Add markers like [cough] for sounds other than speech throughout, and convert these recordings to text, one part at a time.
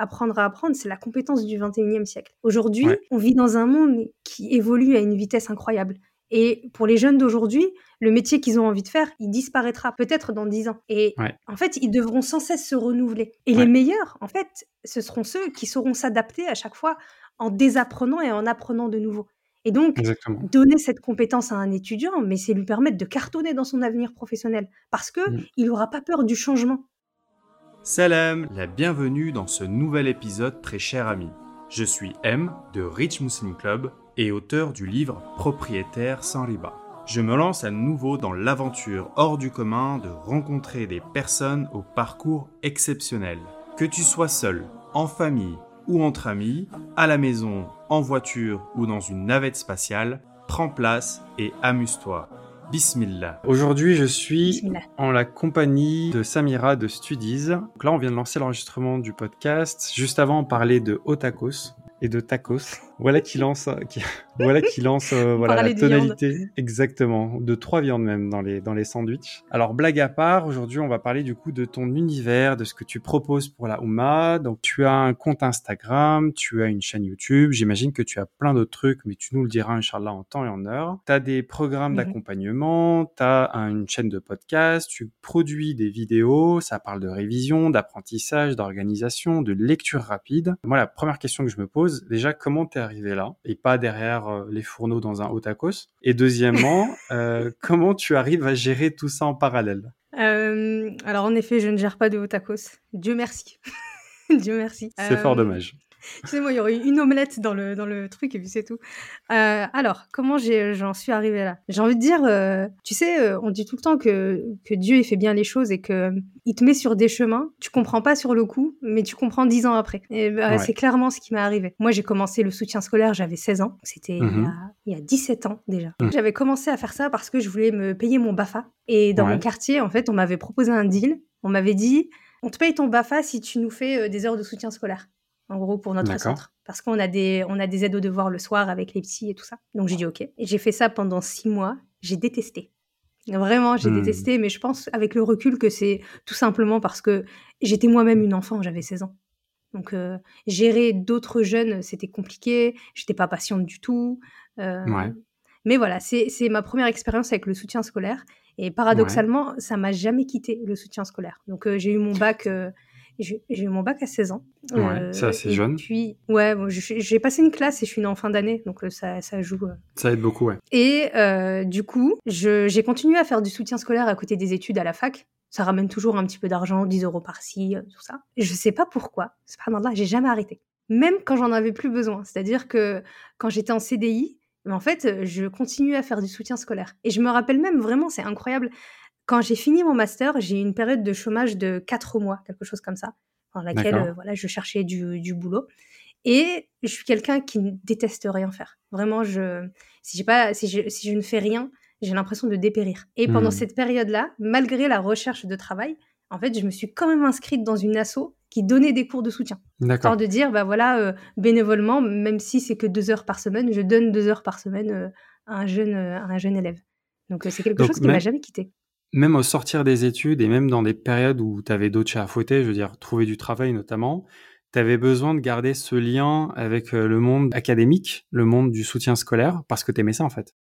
apprendre à apprendre, c'est la compétence du 21e siècle. Aujourd'hui, on vit dans un monde qui évolue à une vitesse incroyable. Et pour les jeunes d'aujourd'hui, le métier qu'ils ont envie de faire, il disparaîtra peut-être dans dix ans. Et en fait, ils devront sans cesse se renouveler. Et les meilleurs, en fait, ce seront ceux qui sauront s'adapter à chaque fois en désapprenant et en apprenant de nouveau. Et donc, donner cette compétence à un étudiant, mais c'est lui permettre de cartonner dans son avenir professionnel, parce que mmh. il n'aura pas peur du changement. Salam, la bienvenue dans ce nouvel épisode très cher ami. Je suis M de Rich Muslim Club et auteur du livre Propriétaire sans riba. Je me lance à nouveau dans l'aventure hors du commun de rencontrer des personnes au parcours exceptionnel. Que tu sois seul, en famille ou entre amis, à la maison, en voiture ou dans une navette spatiale, prends place et amuse-toi. Bismillah. Aujourd'hui, je suis en la compagnie de Samira de Studies. Donc là, on vient de lancer l'enregistrement du podcast. Juste avant, on parlait de Otakos et de tacos. Voilà qui lance, qui, [laughs] voilà qui lance, euh, voilà la tonalité exactement de trois viandes même dans les dans les sandwichs. Alors blague à part, aujourd'hui on va parler du coup de ton univers, de ce que tu proposes pour la Ouma. Donc tu as un compte Instagram, tu as une chaîne YouTube. J'imagine que tu as plein d'autres trucs, mais tu nous le diras inchallah en temps et en heure. Tu as des programmes mhm. d'accompagnement, tu as une chaîne de podcast, tu produis des vidéos, ça parle de révision, d'apprentissage, d'organisation, de lecture rapide. Moi la première question que je me pose, déjà comment t'es arrivé là et pas derrière euh, les fourneaux dans un haut tacos Et deuxièmement, [laughs] euh, comment tu arrives à gérer tout ça en parallèle? Euh, Alors en effet, je ne gère pas de haut tacos. Dieu merci. [laughs] Dieu merci. C'est fort dommage. Excusez-moi, il y aurait eu une omelette dans le, dans le truc et puis c'est tout. Euh, alors, comment j'en suis arrivée là? J'ai envie de dire, euh, tu sais, euh, on dit tout le temps que, que Dieu il fait bien les choses et que il te met sur des chemins, tu comprends pas sur le coup, mais tu comprends dix ans après. Et bah, c'est clairement ce qui m'est arrivé. Moi, j'ai commencé le soutien scolaire, j'avais 16 ans. C'était il, il, y a 17 ans déjà. Mmh. J'avais commencé à faire ça parce que je voulais me payer mon BAFA. Et dans mon quartier, en fait, on m'avait proposé un deal. On m'avait dit, on te paye ton BAFA si tu nous fais des heures de soutien scolaire en gros, pour notre centre. Parce qu'on a des, on a des aides aux devoirs le soir avec les petits et tout ça. Donc j'ai dit OK. Et j'ai fait ça pendant six mois. J'ai détesté. Vraiment, j'ai hmm. détesté, mais je pense avec le recul que c'est tout simplement parce que j'étais moi-même une enfant, j'avais 16 ans. Donc euh, gérer d'autres jeunes, c'était compliqué, j'étais pas patiente du tout. Euh, mais voilà, c'est ma première expérience avec le soutien scolaire. Et paradoxalement, ça m'a jamais quitté le soutien scolaire. Donc euh, j'ai eu mon bac j'ai eu mon bac à 16 ans. Ouais, euh, c'est assez jeune. Puis, ouais, j'ai passé une classe et je suis née en fin d'année, donc euh, ça, ça joue. Euh. Ça aide beaucoup, ouais. Et du coup, j'ai continué à faire du soutien scolaire à côté des études à la fac. Ça ramène toujours un petit peu d'argent, 10 euros par-ci, tout ça. Et je sais pas pourquoi, c'est pas là, j'ai jamais arrêté. Même quand j'en avais plus besoin. C'est-à-dire que quand j'étais en CDI, en fait, je continuais à faire du soutien scolaire. Et je me rappelle même vraiment, c'est incroyable, quand j'ai fini mon master, j'ai eu une période de chômage de quatre mois, quelque chose comme ça, dans laquelle euh, voilà, je cherchais du, boulot. Et je suis quelqu'un qui ne déteste rien faire. Vraiment, je, si, pas, si, je, si je ne fais rien, j'ai l'impression de dépérir. Et pendant hmm. cette période-là, malgré la recherche de travail, en fait, je me suis quand même inscrite dans une asso qui donnait des cours de soutien. D'accord. de dire, bah voilà, euh, bénévolement, même si c'est que deux heures par semaine, je donne deux heures par semaine euh, à, un jeune, un jeune élève. Donc c'est quelque chose qui ne m'a jamais quitté même au sortir des études et même dans des périodes où tu avais d'autres chats à fouetter, je veux dire, trouver du travail notamment, tu avais besoin de garder ce lien avec euh, le monde académique, le monde du soutien scolaire, parce que tu aimais ça en fait.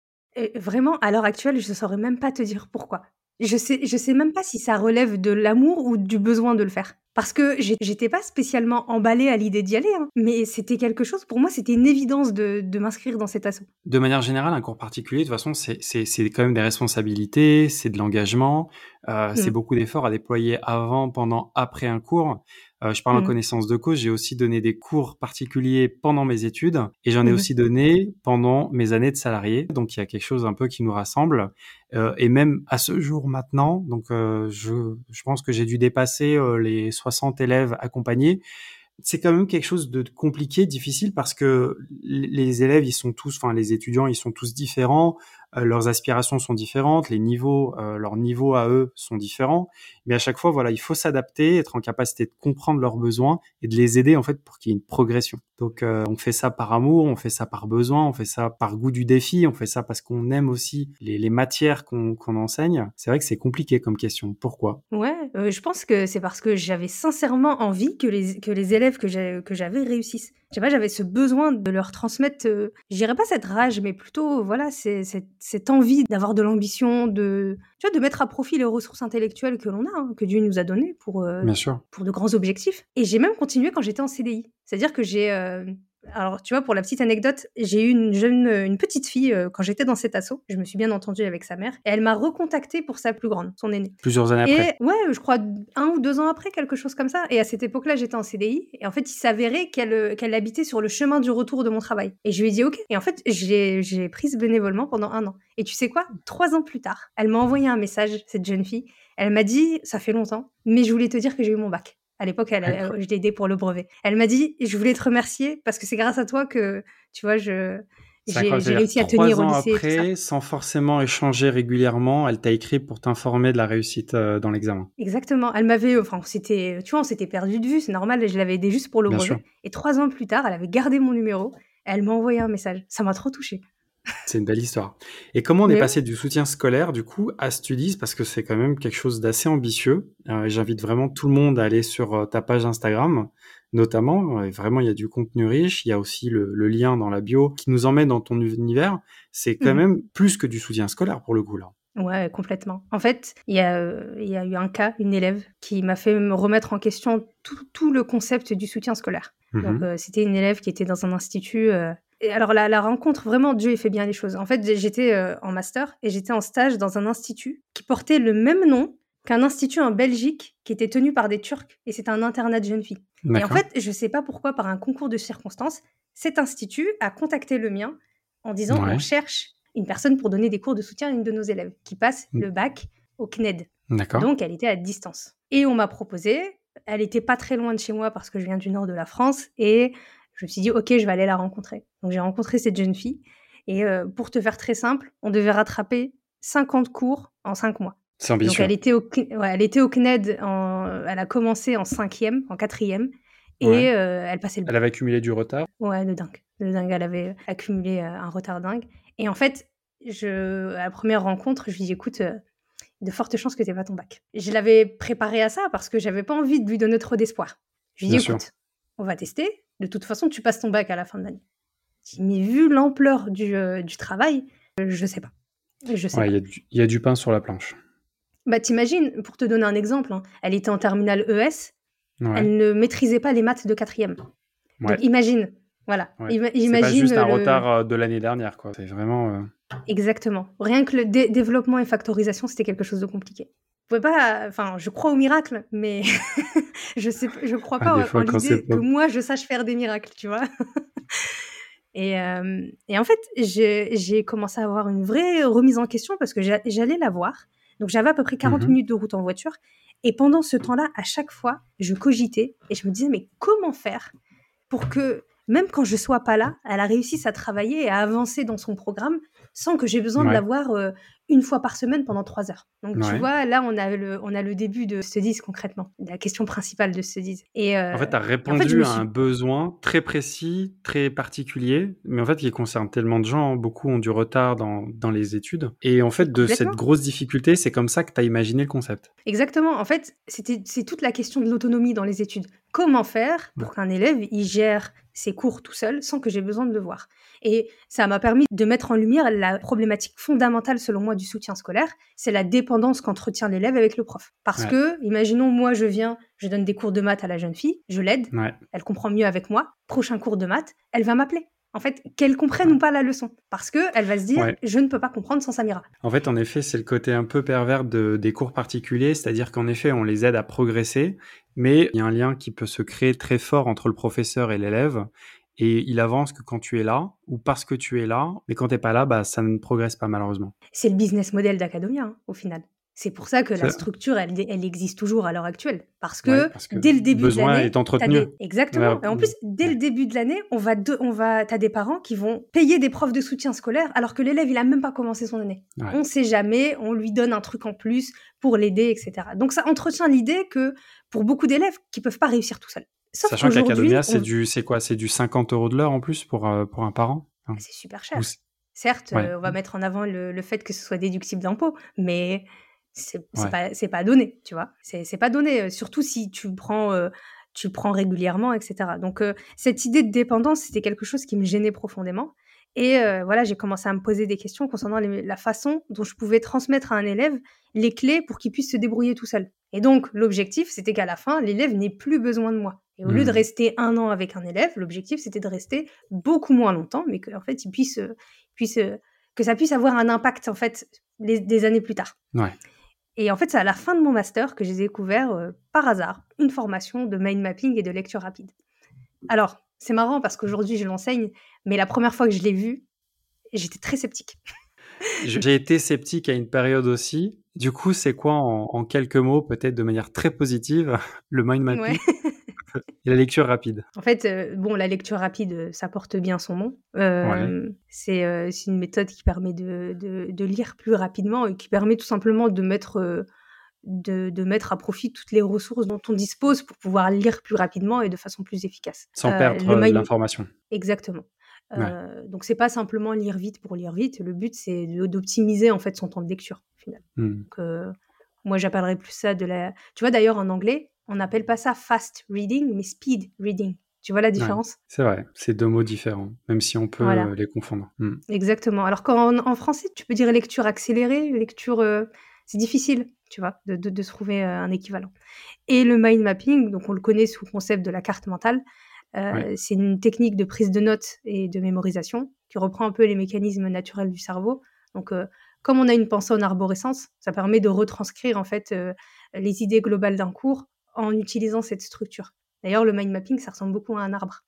vraiment, à l'heure actuelle, je ne saurais même pas te dire pourquoi. Je sais, je sais même pas si ça relève de l'amour ou du besoin de le faire. Parce que j'étais pas spécialement emballée à l'idée d'y aller, hein. mais c'était quelque chose, pour moi, c'était une évidence de, m'inscrire dans cet assaut. De manière générale, un cours particulier, de toute façon, c'est quand même des responsabilités, c'est de l'engagement, euh, c'est mmh. beaucoup d'efforts à déployer avant, pendant, après un cours. Euh, je parle en mmh. connaissance de cause. J'ai aussi donné des cours particuliers pendant mes études et j'en ai mmh aussi donné pendant mes années de salarié. Donc il y a quelque chose un peu qui nous rassemble. Euh, et même à ce jour maintenant, donc euh, je, je pense que j'ai dû dépasser les 60 élèves accompagnés c'est quand même quelque chose de compliqué, difficile parce que les élèves, ils sont tous, enfin les étudiants, ils sont tous différents. Euh, leurs aspirations sont différentes, les niveaux, euh, leurs niveaux à eux sont différents. Mais à chaque fois, voilà, il faut s'adapter, être en capacité de comprendre leurs besoins et de les aider en fait pour qu'il y ait une progression. Donc, euh, on fait ça par amour, on fait ça par besoin, on fait ça par goût du défi, on fait ça parce qu'on aime aussi les, les matières qu'on qu'on enseigne. C'est vrai que c'est compliqué comme question. Pourquoi? Ouais, je pense que c'est parce que j'avais sincèrement envie que les, que les élèves que j'avais réussissent. Je sais pas, j'avais ce besoin de leur transmettre, euh, je dirais pas cette rage, mais plutôt, voilà, c'est cette envie d'avoir de l'ambition, de, tu vois, de mettre à profit les ressources intellectuelles que l'on a, hein, que Dieu nous a données pour, euh, pour de grands objectifs. Et j'ai même continué quand j'étais en CDI. C'est-à-dire que j'ai, euh, alors, tu vois, pour la petite anecdote, j'ai eu une jeune, une petite fille euh, quand j'étais dans cet assaut. Je me suis bien entendue avec sa mère. Et elle m'a recontactée pour sa plus grande, son aînée. Plusieurs années après. Ouais, je crois un ou deux ans après, quelque chose comme ça. Et à cette époque-là, j'étais en CDI. Et en fait, il s'avérait qu'elle euh, qu'elle habitait sur le chemin du retour de mon travail. Et je lui ai dit OK. Et en fait, j'ai prise bénévolement pendant un an. Et tu sais quoi? Trois ans plus tard, elle m'a envoyé un message, cette jeune fille. Elle m'a dit, ça fait longtemps, mais je voulais te dire que j'ai eu mon bac. À l'époque, elle, je l'ai aidée pour le brevet. Elle m'a dit, je voulais te remercier parce que c'est grâce à toi que, tu vois, je, j'ai réussi à tenir ans au lycée. Après, sans forcément échanger régulièrement, elle t'a écrit pour t'informer de la réussite euh, dans l'examen. Exactement. Elle m'avait, enfin, c'était, tu vois, on s'était perdu de vue, c'est normal. Je l'avais aidée juste pour le brevet. Et trois ans plus tard, elle avait gardé mon numéro. Elle m'a envoyé un message. Ça m'a trop touchée. C'est une belle histoire. Et comment on est passé du soutien scolaire, du coup, à Studies, parce que c'est quand même quelque chose d'assez ambitieux. Euh, J'invite vraiment tout le monde à aller sur euh, ta page Instagram, notamment. Euh, vraiment, il y a du contenu riche. Il y a aussi le, le, lien dans la bio qui nous emmène dans ton univers. C'est quand mmh même plus que du soutien scolaire, pour le coup, là. Ouais, complètement. En fait, il y, a, il y a eu un cas, une élève, qui m'a fait me remettre en question tout, tout, le concept du soutien scolaire. Mmh Donc, euh, c'était une élève qui était dans un institut euh, et alors la, la, rencontre, vraiment, Dieu fait bien les choses. En fait, j'étais euh, en master et j'étais en stage dans un institut qui portait le même nom qu'un institut en Belgique qui était tenu par des Turcs et c'était un internat de jeunes filles. Et en fait, je ne sais pas pourquoi, par un concours de circonstances, cet institut a contacté le mien en disant on cherche une personne pour donner des cours de soutien à une de nos élèves qui passe le bac au CNED. Donc elle était à distance. Et on m'a proposé, elle était pas très loin de chez moi parce que je viens du nord de la France et je me suis dit, ok, je vais aller la rencontrer. Donc j'ai rencontré cette jeune fille. Et euh, pour te faire très simple, on devait rattraper 50 cours en 5 mois. C'est ambitieux. Donc elle était au, ouais, elle était au CNED, en, elle a commencé en cinquième, en quatrième, et euh, elle passait le Elle avait accumulé du retard? Ouais, de dingue. De dingue, elle avait accumulé euh, un retard dingue. Et en fait, je, à la première rencontre, je lui dis, écoute, de fortes chances que tu pas ton bac. Je l'avais préparé à ça parce que j'avais pas envie de lui donner trop d'espoir. Je lui dis, écoute, on va tester, de toute façon, tu passes ton bac à la fin de l'année. Mais vu l'ampleur du, euh, du, travail, euh, je sais pas. Je sais Il y, a du pain sur la planche. Bah, t'imagines, pour te donner un exemple, hein, elle était en terminale ES, elle ne maîtrisait pas les maths de quatrième. Donc imagine, voilà. Imagine. C'est pas juste un retard euh, de l'année dernière, quoi. C'est vraiment. Exactement. Rien que le développement et factorisation, c'était quelque chose de compliqué pouvez pas. Enfin, je crois au miracle, mais [laughs] je sais, je crois ah, pas en l'idée que moi je sache faire des miracles, tu vois. [laughs] et, euh, et, en fait, j'ai commencé à avoir une vraie remise en question parce que j'allais la voir. Donc j'avais à peu près 40 mmh minutes de route en voiture. Et pendant ce temps-là, à chaque fois, je cogitais et je me disais, mais comment faire pour que, même quand je sois pas là, elle a réussi à travailler et à avancer dans son programme sans que j'ai besoin de la voir euh, une fois par semaine pendant trois heures. Donc tu vois, là on a le, on a le début de ce disque concrètement, la question principale de ce disque. Et euh, en fait, tu as répondu à un besoin très précis, très particulier, mais en fait qui concerne tellement de gens, beaucoup ont du retard dans, dans les études. Et en fait, de cette grosse difficulté, c'est comme ça que tu as imaginé le concept. Exactement. En fait, c'est toute la question de l'autonomie dans les études. Comment faire pour qu'un élève il gère ses cours tout seul sans que j'ai besoin de le voir? Et ça m'a permis de mettre en lumière la problématique fondamentale selon moi du soutien scolaire, c'est la dépendance qu'entretient l'élève avec le prof. Parce que, imaginons, moi, je viens, je donne des cours de maths à la jeune fille, je l'aide, elle comprend mieux avec moi, prochain cours de maths, elle va m'appeler. En fait, qu'elle comprenne ou pas la leçon. Parce que elle va se dire, je ne peux pas comprendre sans Samira. En fait, en effet, c'est le côté un peu pervers de, des cours particuliers, c'est-à-dire qu'en effet, on les aide à progresser, mais il y a un lien qui peut se créer très fort entre le professeur et l'élève, et il avance que quand tu es là ou parce que tu es là, mais quand tu n'es pas là, bah, ça ne progresse pas malheureusement. C'est le business model d'Academia, hein, au final. C'est pour ça que la structure, elle, elle existe toujours à l'heure actuelle. Parce que, Ouais, parce que dès le début besoin de l'année, est entretenu. des- exactement. Ouais, Et en plus, dès ouais. le début de l'année, on va, de... on va, t'as des parents qui vont payer des profs de soutien scolaire alors que l'élève, il a même pas commencé son année. On sait jamais, on lui donne un truc en plus pour l'aider, etc. Donc ça entretient l'idée que pour beaucoup d'élèves qui peuvent pas réussir tout seuls. Sauf Sachant qu'aujourd'hui, qu'Academia, c'est du, c'est quoi? C'est du 50 euros de l'heure en plus pour, euh, pour un parent Hein. c'est super cher. Ou Certes, Ouais. on va mettre en avant le, le fait que ce soit déductible d'impôt, mais c'est Ouais. pas, pas donné, tu vois? C'est pas donné, euh, surtout si tu prends, euh, tu prends régulièrement, etc. Donc, euh, cette idée de dépendance, c'était quelque chose qui me gênait profondément. Et euh, voilà, j'ai commencé à me poser des questions concernant les- la façon dont je pouvais transmettre à un élève les clés pour qu'il puisse se débrouiller tout seul. Et donc, l'objectif, c'était qu'à la fin, l'élève n'ait plus besoin de moi. Et au lieu de Mhm. rester un an avec un élève, l'objectif, c'était de rester beaucoup moins longtemps, mais qu'en fait, il puisse, euh, puisse, euh, que ça puisse avoir un impact, en fait, les- des années plus tard. Ouais. Et en fait, c'est à la fin de mon master que j'ai découvert, euh, par hasard, une formation de mind mapping et de lecture rapide. Alors, c'est marrant parce qu'aujourd'hui, je l'enseigne, mais la première fois que je l'ai vu, j'étais très sceptique. J'ai été sceptique à une période aussi. Du coup, c'est quoi en, en quelques mots, peut-être de manière très positive, [laughs] le mind mapping? Ouais. [laughs] et la lecture rapide En fait, euh, bon, la lecture rapide, euh, ça porte bien son nom. Euh, C'est euh, une méthode qui permet de, de- de lire plus rapidement et qui permet tout simplement de mettre, de, de mettre à profit toutes les ressources dont on dispose pour pouvoir lire plus rapidement et de façon plus efficace. sans perdre l'information. Exactement. Euh, donc c'est pas simplement lire vite pour lire vite. Le but c'est d'optimiser en fait son temps de lecture. Au final. Hmm. Donc, euh, moi j'appellerais plus ça de la. Tu vois d'ailleurs en anglais on n'appelle pas ça fast reading mais speed reading. Tu vois la différence? C'est vrai, c'est deux mots différents, même si on peut Voilà. euh, les confondre. Hmm. Exactement. Alors qu'en en français tu peux dire lecture accélérée, lecture. euh, c'est difficile, tu vois, de, de- de trouver euh, un équivalent. Et le mind mapping, donc on le connaît sous le concept de la carte mentale. Euh, Ouais. C'est une technique de prise de notes et de mémorisation qui reprend un peu les mécanismes naturels du cerveau. Donc, comme on a une pensée en arborescence, ça permet de retranscrire en fait les idées globales d'un cours en utilisant cette structure. D'ailleurs, le mind mapping, ça ressemble beaucoup à un arbre.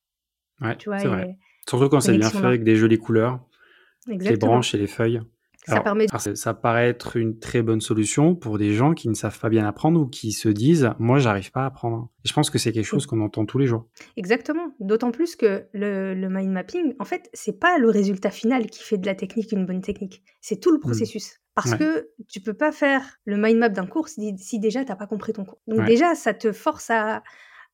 Ouais, Tu vois, c'est vrai. Surtout quand c'est bien fait avec des jolies couleurs, les branches et les feuilles. Ça Alors, permet. alors, ça paraît être une très bonne solution pour des gens qui ne savent pas bien apprendre ou qui se disent moi j'arrive pas à apprendre. Et je pense que c'est quelque chose qu'on entend tous les jours. Exactement. D'autant plus que le, le mind mapping, en fait, c'est pas le résultat final qui fait de la technique une bonne technique. C'est tout le processus. Parce Ouais. que tu peux pas faire le mind map d'un cours si, si déjà t'as pas compris ton cours. Donc Ouais. déjà, ça te force à,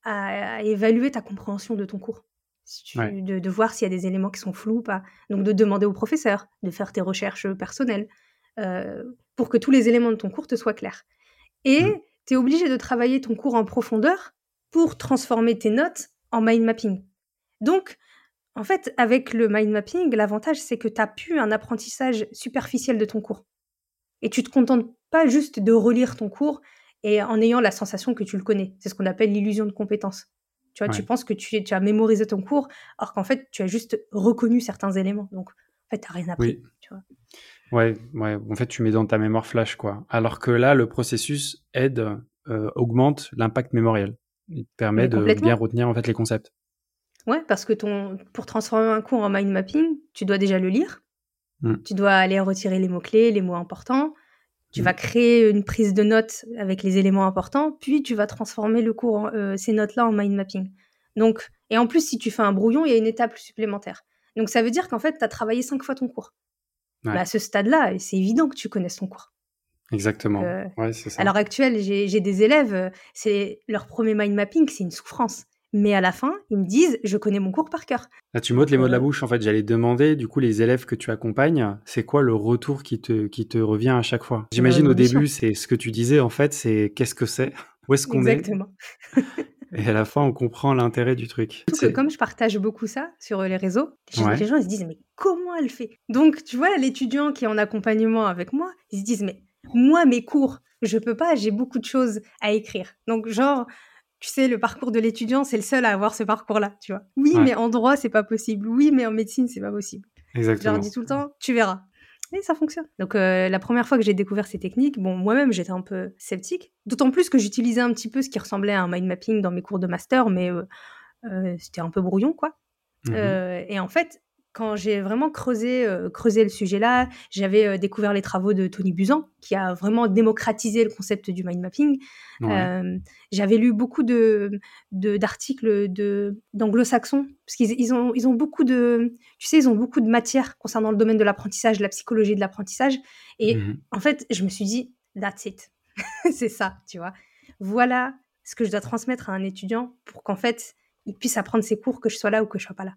à- à évaluer ta compréhension de ton cours. Si tu- Ouais. de, de voir s'il y a des éléments qui sont flous ou pas. Donc de demander au professeur, de faire tes recherches personnelles, euh, pour que tous les éléments de ton cours te soient clairs. Et Mm. tu es obligé de travailler ton cours en profondeur pour transformer tes notes en mind mapping. Donc, en fait, avec le mind mapping, l'avantage, c'est que tu n'as plus un apprentissage superficiel de ton cours. Et tu te contentes pas juste de relire ton cours et en ayant la sensation que tu le connais. C'est ce qu'on appelle l'illusion de compétence. Tu vois, tu penses que tu, tu as mémorisé ton cours, alors qu'en fait, tu as juste reconnu certains éléments. Donc, en fait, tu n'as rien appris. Oui. Tu vois. Ouais, ouais. En fait, tu mets dans ta mémoire flash, quoi. Alors que là, le processus aide, euh, augmente l'impact mémoriel. Il te permet de bien retenir en fait les concepts. Ouais, parce que ton, pour transformer un cours en mind mapping, tu dois déjà le lire. Mm. Tu dois aller retirer les mots-clés, les mots importants. Tu Mm. vas créer une prise de notes avec les éléments importants, puis tu vas transformer le cours, en- euh, ces notes-là en mind mapping. Donc, et en plus, si tu fais un brouillon, il y a une étape supplémentaire. Donc, ça veut dire qu'en fait, tu as travaillé cinq fois ton cours. Ouais. Mais à ce stade-là, c'est évident que tu connaisses ton cours. Exactement. Euh, ouais, c'est ça. À l'heure actuelle, j'ai j'ai des élèves, euh, c'est leur premier mind mapping, c'est une souffrance. Mais à la fin, ils me disent, je connais mon cours par cœur. Là, tu m'ôtes les mots de la Euh, bouche. En fait, j'allais te demander, du coup, les élèves que tu accompagnes, c'est quoi le retour qui te, qui te revient à chaque fois? J'imagine au révolution. début, c'est ce que tu disais, en fait, c'est qu'est-ce que c'est? Où est-ce qu'on est? Exactement. Et à la fin, on comprend l'intérêt du truc. Surtout que comme je partage beaucoup ça sur les réseaux, les gens, Ouais. les gens, ils se disent mais comment elle fait? Donc tu vois l'étudiant qui est en accompagnement avec moi, ils se disent mais moi mes cours, je peux pas, j'ai beaucoup de choses à écrire. Donc genre tu sais le parcours de l'étudiant, c'est le seul à avoir ce parcours-là, tu vois. Oui, Ouais. mais en droit, c'est pas possible. Oui, mais en médecine, c'est pas possible. Je Exactement. leur dis tout le temps, tu verras. Et ça fonctionne. Donc euh, la première fois que j'ai découvert ces techniques, bon, moi-même j'étais un peu sceptique, d'autant plus que j'utilisais un petit peu ce qui ressemblait à un mind mapping dans mes cours de master, mais euh, euh, c'était un peu brouillon, quoi. Euh, et en fait, quand j'ai vraiment creusé, euh, creusé le sujet-là, j'avais euh, découvert les travaux de Tony Buzan, qui a vraiment démocratisé le concept du mind mapping. Euh, j'avais lu beaucoup de, d'articles de, d'anglo-saxons, parce qu'ils ils ont, ils ont beaucoup de, tu sais, ils ont beaucoup de matière concernant le domaine de l'apprentissage, la psychologie de l'apprentissage. Et mmh en fait, je me suis dit, that's it. [laughs] c'est ça, tu vois. Voilà ce que je dois transmettre à un étudiant pour qu'en fait, il puisse apprendre ses cours, que je sois là ou que je sois pas là.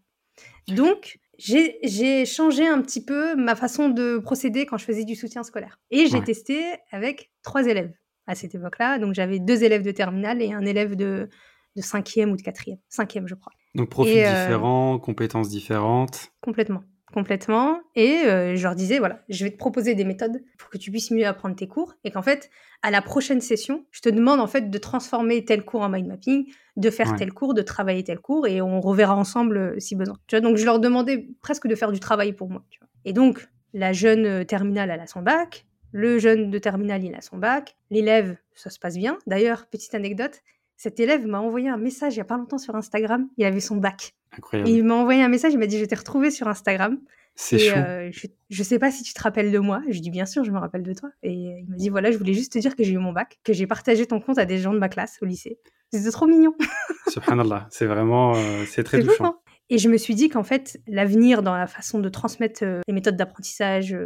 Donc, j'ai changé un petit peu ma façon de procéder quand je faisais du soutien scolaire. Et j'ai testé avec trois élèves à cette époque-là. Donc, j'avais deux élèves de terminale et un élève de, de cinquième ou de quatrième. Cinquième, je crois. Donc, profils euh, différents, compétences différentes. Complètement complètement. Et euh, je leur disais, voilà, je vais te proposer des méthodes pour que tu puisses mieux apprendre tes cours. Et qu'en fait, à la prochaine session, je te demande en fait de transformer tel cours en mind mapping, de faire tel cours, de travailler tel cours, et on reverra ensemble euh, si besoin. Tu vois, donc je leur demandais presque de faire du travail pour moi. Et donc, la jeune euh, terminale, elle a son bac. Le jeune de terminale, il a son bac. L'élève, ça se passe bien. D'ailleurs, petite anecdote, cet élève m'a envoyé un message il y a pas longtemps sur Instagram. Il avait son bac. Incroyable. il m'a envoyé un message. Il m'a dit Je t'ai retrouvé sur Instagram. C'est chou. Euh, je, je, sais pas si tu te rappelles de moi. Je lui dis bien sûr, je me rappelle de toi. Et il m'a dit voilà, je voulais juste te dire que j'ai eu mon bac, que j'ai partagé ton compte à des gens de ma classe au lycée. C'était trop mignon. [laughs] Subhanallah, c'est vraiment, euh, c'est très touchant. Hein. et je me suis dit qu'en fait, l'avenir dans la façon de transmettre euh, les méthodes d'apprentissage,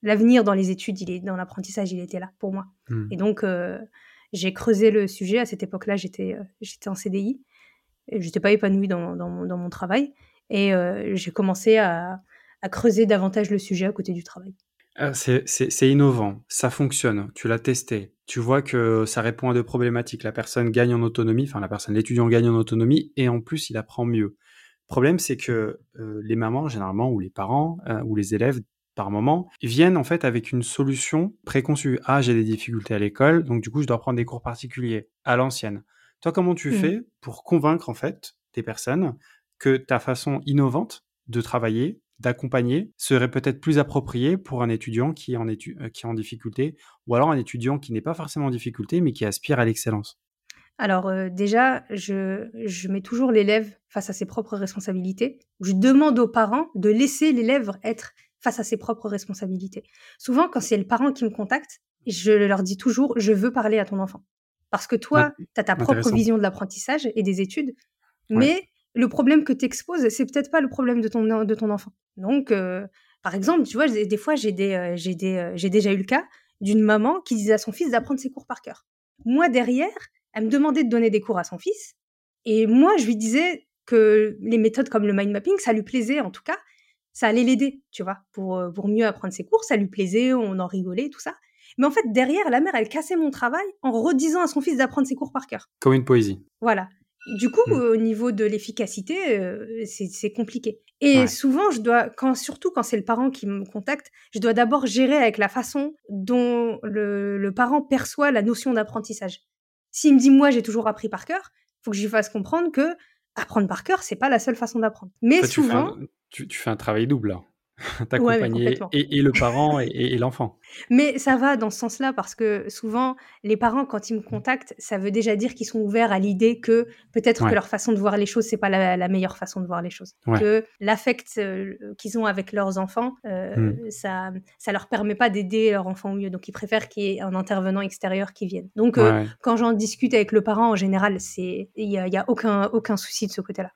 l'avenir dans les études, il est dans l'apprentissage, il était là pour moi. Hmm. Et donc, j'ai creusé le sujet. À cette époque-là, j'étais, j'étais en CDI. Je n'étais pas épanouie dans, mon, travail. Et j'ai commencé à, creuser davantage le sujet à côté du travail. Ah, c'est innovant, ça fonctionne, tu l'as testé, tu vois que ça répond à deux problématiques. La personne gagne en autonomie, enfin la personne, l'étudiant gagne en autonomie et en plus il apprend mieux. Le problème c'est que euh, les mamans généralement ou les parents euh, ou les élèves par moment viennent en fait avec une solution préconçue. Ah j'ai des difficultés à l'école, donc du coup je dois prendre des cours particuliers à l'ancienne. Toi comment tu mmh. fais pour convaincre en fait des personnes que ta façon innovante de travailler d'accompagner serait peut-être plus approprié pour un étudiant qui est, en euh, qui est en difficulté, ou alors un étudiant qui n'est pas forcément en difficulté, mais qui aspire à l'excellence? Alors euh, déjà, je, je, mets toujours l'élève face à ses propres responsabilités. Je demande aux parents de laisser l'élève être face à ses propres responsabilités. Souvent, quand c'est le parent qui me contacte, je leur dis toujours, je veux parler à ton enfant. Parce que toi, tu as ta propre vision de l'apprentissage et des études, mais le problème que tu exposes, c'est peut-être pas le problème de ton, de ton enfant. Donc, euh, par exemple, tu vois, des fois, j'ai des, euh, j'ai des, euh, j'ai déjà eu le cas d'une maman qui disait à son fils d'apprendre ses cours par cœur. Moi, derrière, elle me demandait de donner des cours à son fils. Et moi, je lui disais que les méthodes comme le mind mapping, ça lui plaisait en tout cas. Ça allait l'aider, tu vois, pour, pour mieux apprendre ses cours. Ça lui plaisait, on en rigolait, tout ça. Mais en fait, derrière, la mère, elle cassait mon travail en redisant à son fils d'apprendre ses cours par cœur. Comme une poésie. Voilà. Du coup, mmh. au niveau de l'efficacité, euh, c'est compliqué. Et souvent, je dois, quand, surtout quand c'est le parent qui me contacte, je dois d'abord gérer avec la façon dont le, parent perçoit la notion d'apprentissage. S'il me dit, moi, j'ai toujours appris par cœur, faut que je lui fasse comprendre que apprendre par cœur, c'est pas la seule façon d'apprendre. Mais souvent. tu, fais un travail double, là. [laughs] t'accompagner et, le parent et, l'enfant. Mais ça va dans ce sens-là parce que souvent, les parents, quand ils me contactent, ça veut déjà dire qu'ils sont ouverts à l'idée que peut-être que leur façon de voir les choses, c'est pas la, meilleure façon de voir les choses. Que l'affect euh, qu'ils ont avec leurs enfants, euh, mmh. ça, ça leur permet pas d'aider leur enfant au mieux. Donc, ils préfèrent qu'il y ait un intervenant extérieur qui vienne. Donc, euh, quand j'en discute avec le parent, en général, il n'y a, y a aucun, aucun souci de ce côté-là.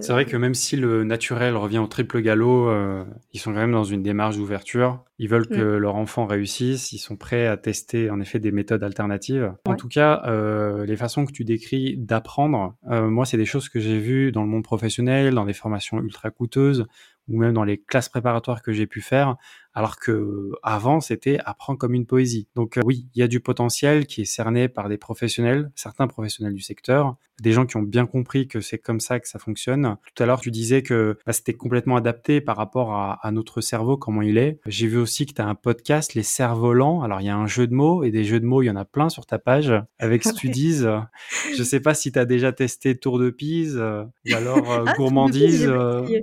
C'est vrai que même si le naturel revient au triple galop, euh, ils sont quand même dans une démarche d'ouverture. Ils veulent que leur enfant réussisse. Ils sont prêts à tester en effet des méthodes alternatives. En tout cas, euh, les façons que tu décris d'apprendre, euh, moi, c'est des choses que j'ai vues dans le monde professionnel, dans des formations ultra coûteuses ou même dans les classes préparatoires que j'ai pu faire alors que avant c'était apprendre comme une poésie. Donc euh, oui, il y a du potentiel qui est cerné par des professionnels, certains professionnels du secteur, des gens qui ont bien compris que c'est comme ça que ça fonctionne. Tout à l'heure, tu disais que bah, c'était complètement adapté par rapport à, à, notre cerveau, comment il est. J'ai vu aussi que tu as un podcast, Les cerfs-volants. Alors il y a un jeu de mots et des jeux de mots, il y en a plein sur ta page avec Studies. Je sais pas si tu as déjà testé Tour de Pise euh, ou alors euh, ah, Gourmandise. Tour de Pise,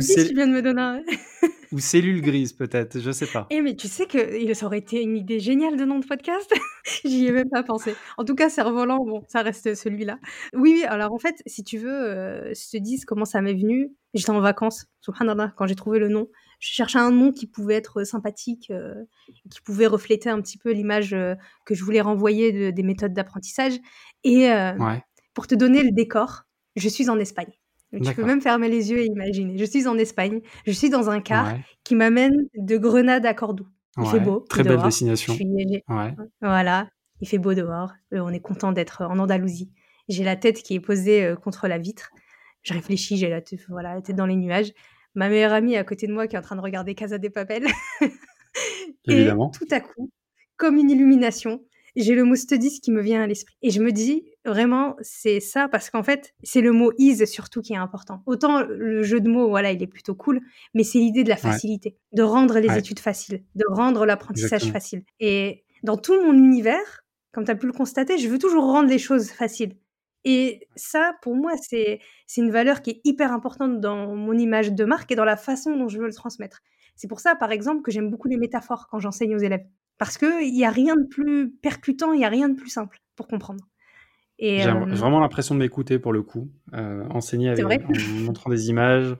tu viens de me donner un... [laughs] Ou cellule grise, peut-être, je sais pas. Eh, mais tu sais que ça aurait été une idée géniale de nom de podcast? [laughs] J'y ai même pas pensé. En tout cas, cerf-volant, bon, ça reste celui-là. Oui, oui, alors en fait, si tu veux, euh, je te dis comment ça m'est venu. J'étais en vacances, subhanallah, quand j'ai trouvé le nom. Je cherchais un nom qui pouvait être sympathique, euh, qui pouvait refléter un petit peu l'image euh, que je voulais renvoyer des méthodes d'apprentissage. Et pour te donner le décor, je suis en Espagne. Tu peux même fermer les yeux et imaginer. Je suis en Espagne, je suis dans un car qui m'amène de Grenade à Cordoue. Il fait beau. Très belle destination. Voilà, il fait beau dehors. Euh, on est content d'être en Andalousie. J'ai la tête qui est posée euh, contre la vitre. Je réfléchis, j'ai la, tête, voilà, la tête dans les nuages. Ma meilleure amie à côté de moi qui est en train de regarder Casa des Papel. [laughs] et tout à coup, comme une illumination, j'ai le mot studies qui me vient à l'esprit. Et je me dis, vraiment, c'est ça, parce qu'en fait, c'est le mot ease surtout qui est important. Autant le jeu de mots, voilà, il est plutôt cool, mais c'est l'idée de la facilité, de rendre les études faciles, de rendre l'apprentissage facile. Et dans tout mon univers, comme tu as pu le constater, je veux toujours rendre les choses faciles. Et ça, pour moi, c'est une valeur qui est hyper importante dans mon image de marque et dans la façon dont je veux le transmettre. C'est pour ça, par exemple, que j'aime beaucoup les métaphores quand j'enseigne aux élèves. Parce qu'il n'y a rien de plus percutant, il n'y a rien de plus simple pour comprendre. J'ai euh, vraiment l'impression de m'écouter pour le coup. Euh, enseigner avec, en [laughs] montrant des images,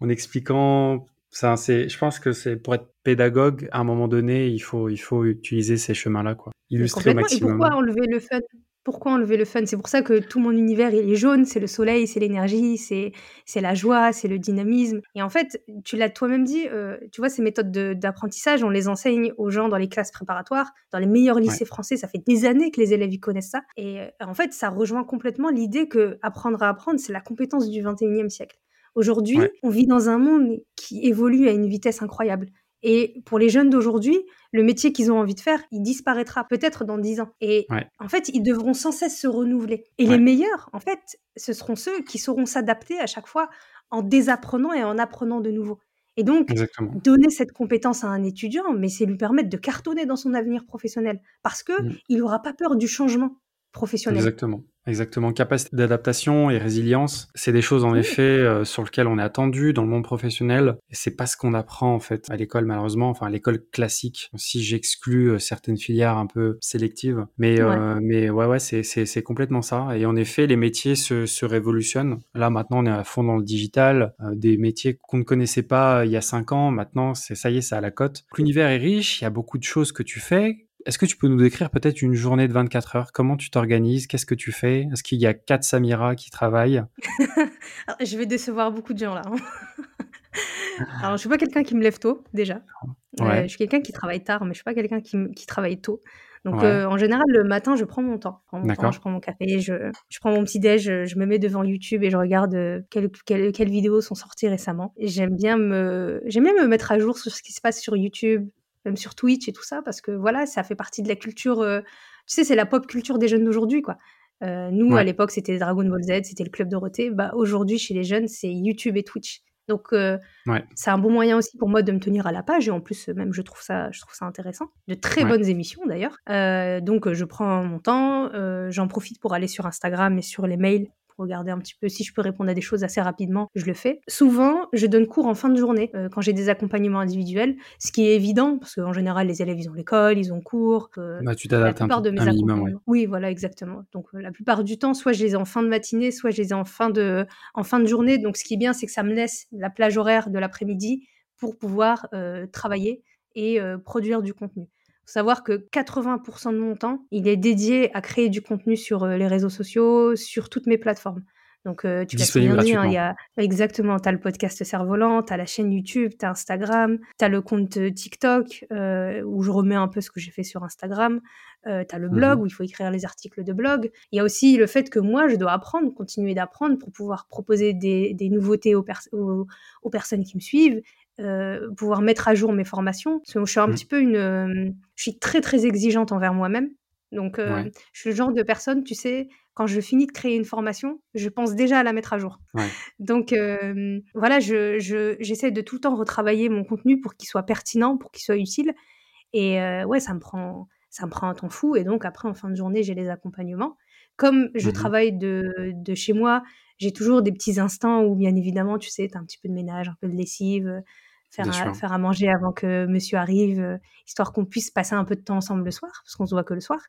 en expliquant. Ça, je pense que c'est pour être pédagogue, à un moment donné, il faut, il faut utiliser ces chemins-là, quoi. Illustrer au maximum. Et pourquoi enlever le fun? Pourquoi enlever le fun? C'est pour ça que tout mon univers il est jaune, c'est le soleil, c'est l'énergie, c'est c'est la joie, c'est le dynamisme. Et en fait, tu l'as toi-même dit, euh, tu vois ces méthodes d'apprentissage, on les enseigne aux gens dans les classes préparatoires, dans les meilleurs lycées français. Ça fait des années que les élèves y connaissent ça. Et euh, en fait, ça rejoint complètement l'idée que apprendre à apprendre, c'est la compétence du 21e siècle. Aujourd'hui, on vit dans un monde qui évolue à une vitesse incroyable. Et pour les jeunes d'aujourd'hui, le métier qu'ils ont envie de faire, il disparaîtra peut-être dans dix ans. Et en fait, ils devront sans cesse se renouveler. Et les meilleurs, en fait, ce seront ceux qui sauront s'adapter à chaque fois en désapprenant et en apprenant de nouveau. Et donc, donner cette compétence à un étudiant, mais c'est lui permettre de cartonner dans son avenir professionnel parce que mmh. il n'aura pas peur du changement professionnel. Exactement. Exactement. Capacité d'adaptation et résilience, c'est des choses en effet euh, sur lesquelles on est attendu dans le monde professionnel. Et c'est pas ce qu'on apprend en fait à l'école malheureusement, enfin à l'école classique. Si j'exclus euh, certaines filières un peu sélectives, mais euh, mais ouais ouais c'est c'est c'est complètement ça. Et en effet, les métiers se se révolutionnent. Là maintenant, on est à fond dans le digital. des métiers qu'on ne connaissait pas il y a cinq ans, maintenant c'est ça y est, ça à la cote. L'univers est riche. Il y a beaucoup de choses que tu fais est-ce que tu peux nous décrire peut-être une journée de 24 heures? Comment tu t'organises? Qu'est-ce que tu fais? Est-ce qu'il y a quatre Samira qui travaillent? [laughs] Je vais décevoir beaucoup de gens là. Hein. [laughs] Alors, je suis pas quelqu'un qui me lève tôt déjà. Euh, je suis quelqu'un qui travaille tard, mais je suis pas quelqu'un qui, travaille tôt. Donc, euh, en général, le matin, je prends mon temps. Je prends mon, je prends mon café, je, prends mon petit déj, je, me mets devant YouTube et je regarde euh, quelles, vidéos sont sorties récemment. J'aime bien me, j'aime bien me mettre à jour sur ce qui se passe sur YouTube, même sur Twitch et tout ça, parce que voilà, ça fait partie de la culture. Euh, tu sais, c'est la pop culture des jeunes d'aujourd'hui, quoi. Euh, nous, à l'époque, c'était Dragon Ball Z, c'était le Club Dorothée. Bah, aujourd'hui, chez les jeunes, c'est YouTube et Twitch. Donc, euh, c'est un bon moyen aussi pour moi de me tenir à la page. Et en plus, même, je trouve ça, je trouve ça intéressant. De très bonnes émissions, d'ailleurs. donc, je prends mon temps. J'en profite pour aller sur Instagram et sur les mails regarder un petit peu si je peux répondre à des choses assez rapidement, je le fais. Souvent, je donne cours en fin de journée euh, quand j'ai des accompagnements individuels, ce qui est évident parce qu'en général, les élèves, ils ont l'école, ils ont cours. Euh, bah, tu t'adaptes un, de mes minimum, Oui, voilà, exactement. Donc, euh, la plupart du temps, soit je les ai en fin de matinée, soit je les ai en fin de, en fin de journée. Donc, ce qui est bien, c'est que ça me laisse la plage horaire de l'après-midi pour pouvoir travailler et produire du contenu faut savoir que 80% de mon temps, il est dédié à créer du contenu sur euh, les réseaux sociaux, sur toutes mes plateformes. Donc, euh, tu peux bien dire, il y a exactement, tu as le podcast Cerf-Volant, tu as la chaîne YouTube, tu as Instagram, tu as le compte euh, TikTok où je remets un peu ce que j'ai fait sur Instagram, tu as le blog mmh où il faut écrire les articles de blog. Il y a aussi le fait que moi, je dois apprendre, continuer d'apprendre pour pouvoir proposer des, nouveautés aux, aux, personnes qui me suivent euh, pouvoir mettre à jour mes formations. Parce que je suis un mmh. petit peu une. Euh, je suis très, très exigeante envers moi-même. Donc, euh, je suis le genre de personne, tu sais, quand je finis de créer une formation, je pense déjà à la mettre à jour. [laughs] Donc, voilà, j'essaie je, de tout le temps retravailler mon contenu pour qu'il soit pertinent, pour qu'il soit utile. Et ouais, ça me, prend, ça me prend un temps fou. Et donc, après, en fin de journée, j'ai les accompagnements. Comme je mmh travaille de, de, chez moi, j'ai toujours des petits instants où, bien évidemment, tu sais, tu as un petit peu de ménage, un peu de lessive, faire, Bien à, faire à manger avant que monsieur arrive, euh, histoire qu'on puisse passer un peu de temps ensemble le soir, parce qu'on se voit que le soir.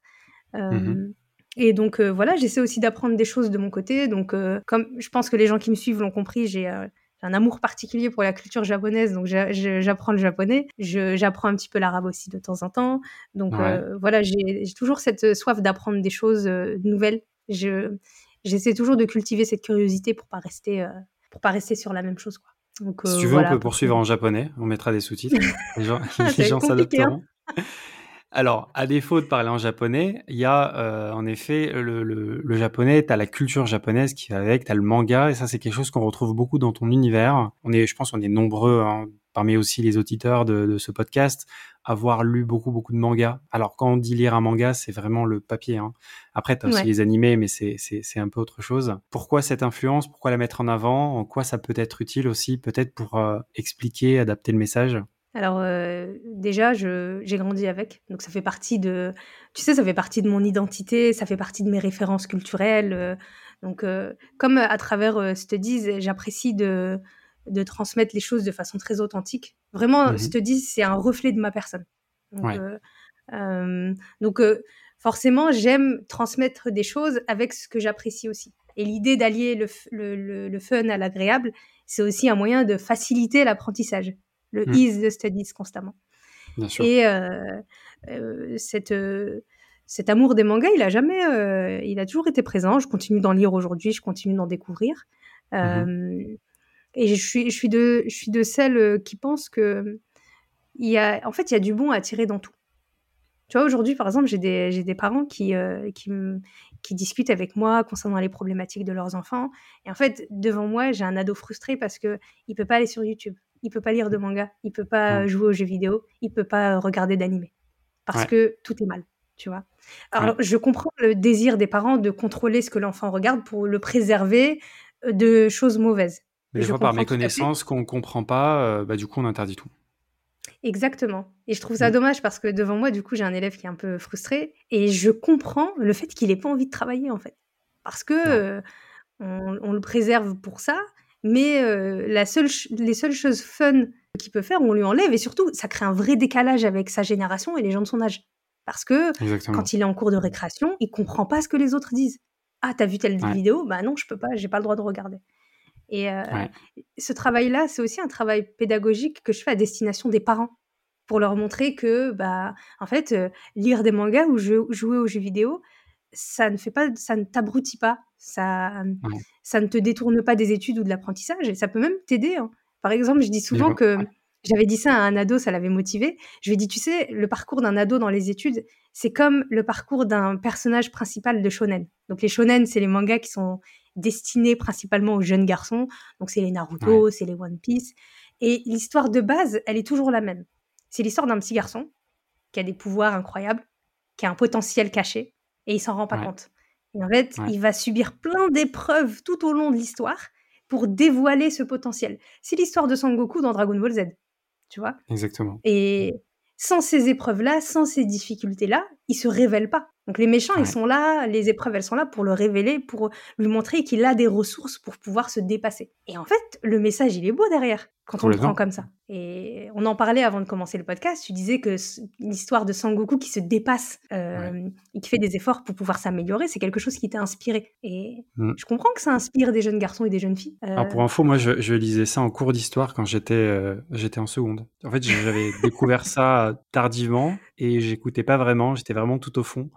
Euh, Mhm. Et donc euh, voilà, j'essaie aussi d'apprendre des choses de mon côté. Donc euh, comme je pense que les gens qui me suivent l'ont compris, j'ai euh, j'ai un amour particulier pour la culture japonaise, donc j'apprends le japonais. J'apprends un petit peu l'arabe aussi de temps en temps. Donc Ouais. euh, voilà, j'ai toujours cette soif d'apprendre des choses euh, nouvelles. Je j'essaie toujours de cultiver cette curiosité pour pas rester euh, pour pas rester sur la même chose quoi. Donc Si euh, tu veux, voilà, on peut poursuivre en japonais. On mettra des sous-titres. Les gens, [laughs] les hein. s'adapteront. Alors, à défaut de parler en japonais, il y a euh, en effet le, le, le japonais, tu as la culture japonaise qui va avec, tu as le manga, et ça c'est quelque chose qu'on retrouve beaucoup dans ton univers. On est, je pense on est nombreux, hein, parmi aussi les auditeurs de, de ce podcast, à avoir lu beaucoup beaucoup de mangas. Alors quand on dit lire un manga, c'est vraiment le papier. Hein. Après, tu as aussi Ouais. les animés, mais c'est c'est- c'est un peu autre chose. Pourquoi cette influence? Pourquoi la mettre en avant? En quoi ça peut être utile aussi, peut-être pour euh, expliquer, adapter le message? Alors euh, déjà, je- j'ai grandi avec, donc ça fait partie de, tu sais, ça fait partie de mon identité, ça fait partie de mes références culturelles. euh, donc euh, comme à travers euh, Studies, j'apprécie de, de transmettre les choses de façon très authentique. Vraiment. Studies, c'est un reflet de ma personne. Donc, Ouais. donc forcément, j'aime transmettre des choses avec ce que j'apprécie aussi. Et l'idée d'allier le, le- le fun à l'agréable, c'est aussi un moyen de faciliter l'apprentissage le Mm. ease the studies constamment. Bien sûr. Et euh, euh, cette, euh, cet amour des mangas, il a jamais, euh, il a toujours été présent. Je continue d'en lire aujourd'hui, je continue d'en découvrir. Euh, Et je suis, je suis de, je suis de celles qui pensent que il y a, en fait, il y a du bon à tirer dans tout. Tu vois, aujourd'hui, par exemple, j'ai des, j'ai des parents qui, euh, qui, me- qui discutent avec moi concernant les problématiques de leurs enfants. Et en fait, devant moi, j'ai un ado frustré parce que il peut pas aller sur YouTube, il peut pas lire de manga, il peut pas Mm. jouer aux jeux vidéo, il peut pas regarder d'animé parce Ouais. que tout est mal, tu vois. Alors, je comprends le désir des parents de contrôler ce que l'enfant regarde pour le préserver euh, de choses mauvaises. Mais je fois, par méconnaissance, qu'on comprend pas, euh, bah, du coup, on interdit tout. Exactement. Et je trouve ça Mm. dommage parce que devant moi, du coup, j'ai un élève qui est un peu frustré et je comprends le fait qu'il ait pas envie de travailler en fait, parce que euh, on, on le préserve pour ça, mais euh, la seule, ch- les seules choses fun qu'il peut faire, on lui enlève et surtout, ça crée un vrai décalage avec sa génération et les gens de son âge, parce que Exactement. quand il est en cours de récréation, il comprend pas ce que les autres disent. Ah, t'as vu telle Ouais. vidéo? Bah non, je peux pas, j'ai pas le droit de regarder. Et euh, Ouais. ce travail-là, c'est aussi un travail pédagogique que je fais à destination des parents pour leur montrer que, bah, en fait, euh, lire des mangas ou jouer aux jeux vidéo, ça ne fait pas, ça ne t'abrutit pas, ça, Ouais. ça ne te détourne pas des études ou de l'apprentissage, et ça peut même t'aider. hein. Par exemple, je dis souvent que j'avais dit ça à un ado, ça l'avait motivé. Je lui ai dit, tu sais, le parcours d'un ado dans les études, c'est comme le parcours d'un personnage principal de shonen. Donc les shonen, c'est les mangas qui sont destinés principalement aux jeunes garçons. Donc c'est les Naruto, c'est les One Piece. Et l'histoire de base, elle est toujours la même. C'est l'histoire d'un petit garçon qui a des pouvoirs incroyables, qui a un potentiel caché, et il s'en rend pas Ouais. compte. Et en fait, Ouais. il va subir plein d'épreuves tout au long de l'histoire pour dévoiler ce potentiel. C'est l'histoire de Sangoku dans Dragon Ball Z, tu vois? Exactement. Et sans ces épreuves-là, sans ces difficultés-là, il se révèle pas. Donc les méchants, Ouais. ils sont là, les épreuves, elles sont là pour le révéler, pour lui montrer qu'il a des ressources pour pouvoir se dépasser. Et en fait, le message, il est beau derrière quand on le prend comme ça. Et on en parlait avant de commencer le podcast. Tu disais que l'histoire de Sangoku qui se dépasse euh, et qui fait des efforts pour pouvoir s'améliorer, c'est quelque chose qui t'a inspiré. Et Mm. je comprends que ça inspire des jeunes garçons et des jeunes filles. Euh, Alors pour info, moi je, je lisais ça en cours d'histoire quand j'étais euh, j'étais en seconde. En fait, j'avais [laughs] découvert ça tardivement et j'écoutais pas vraiment, j'étais vraiment tout au fond.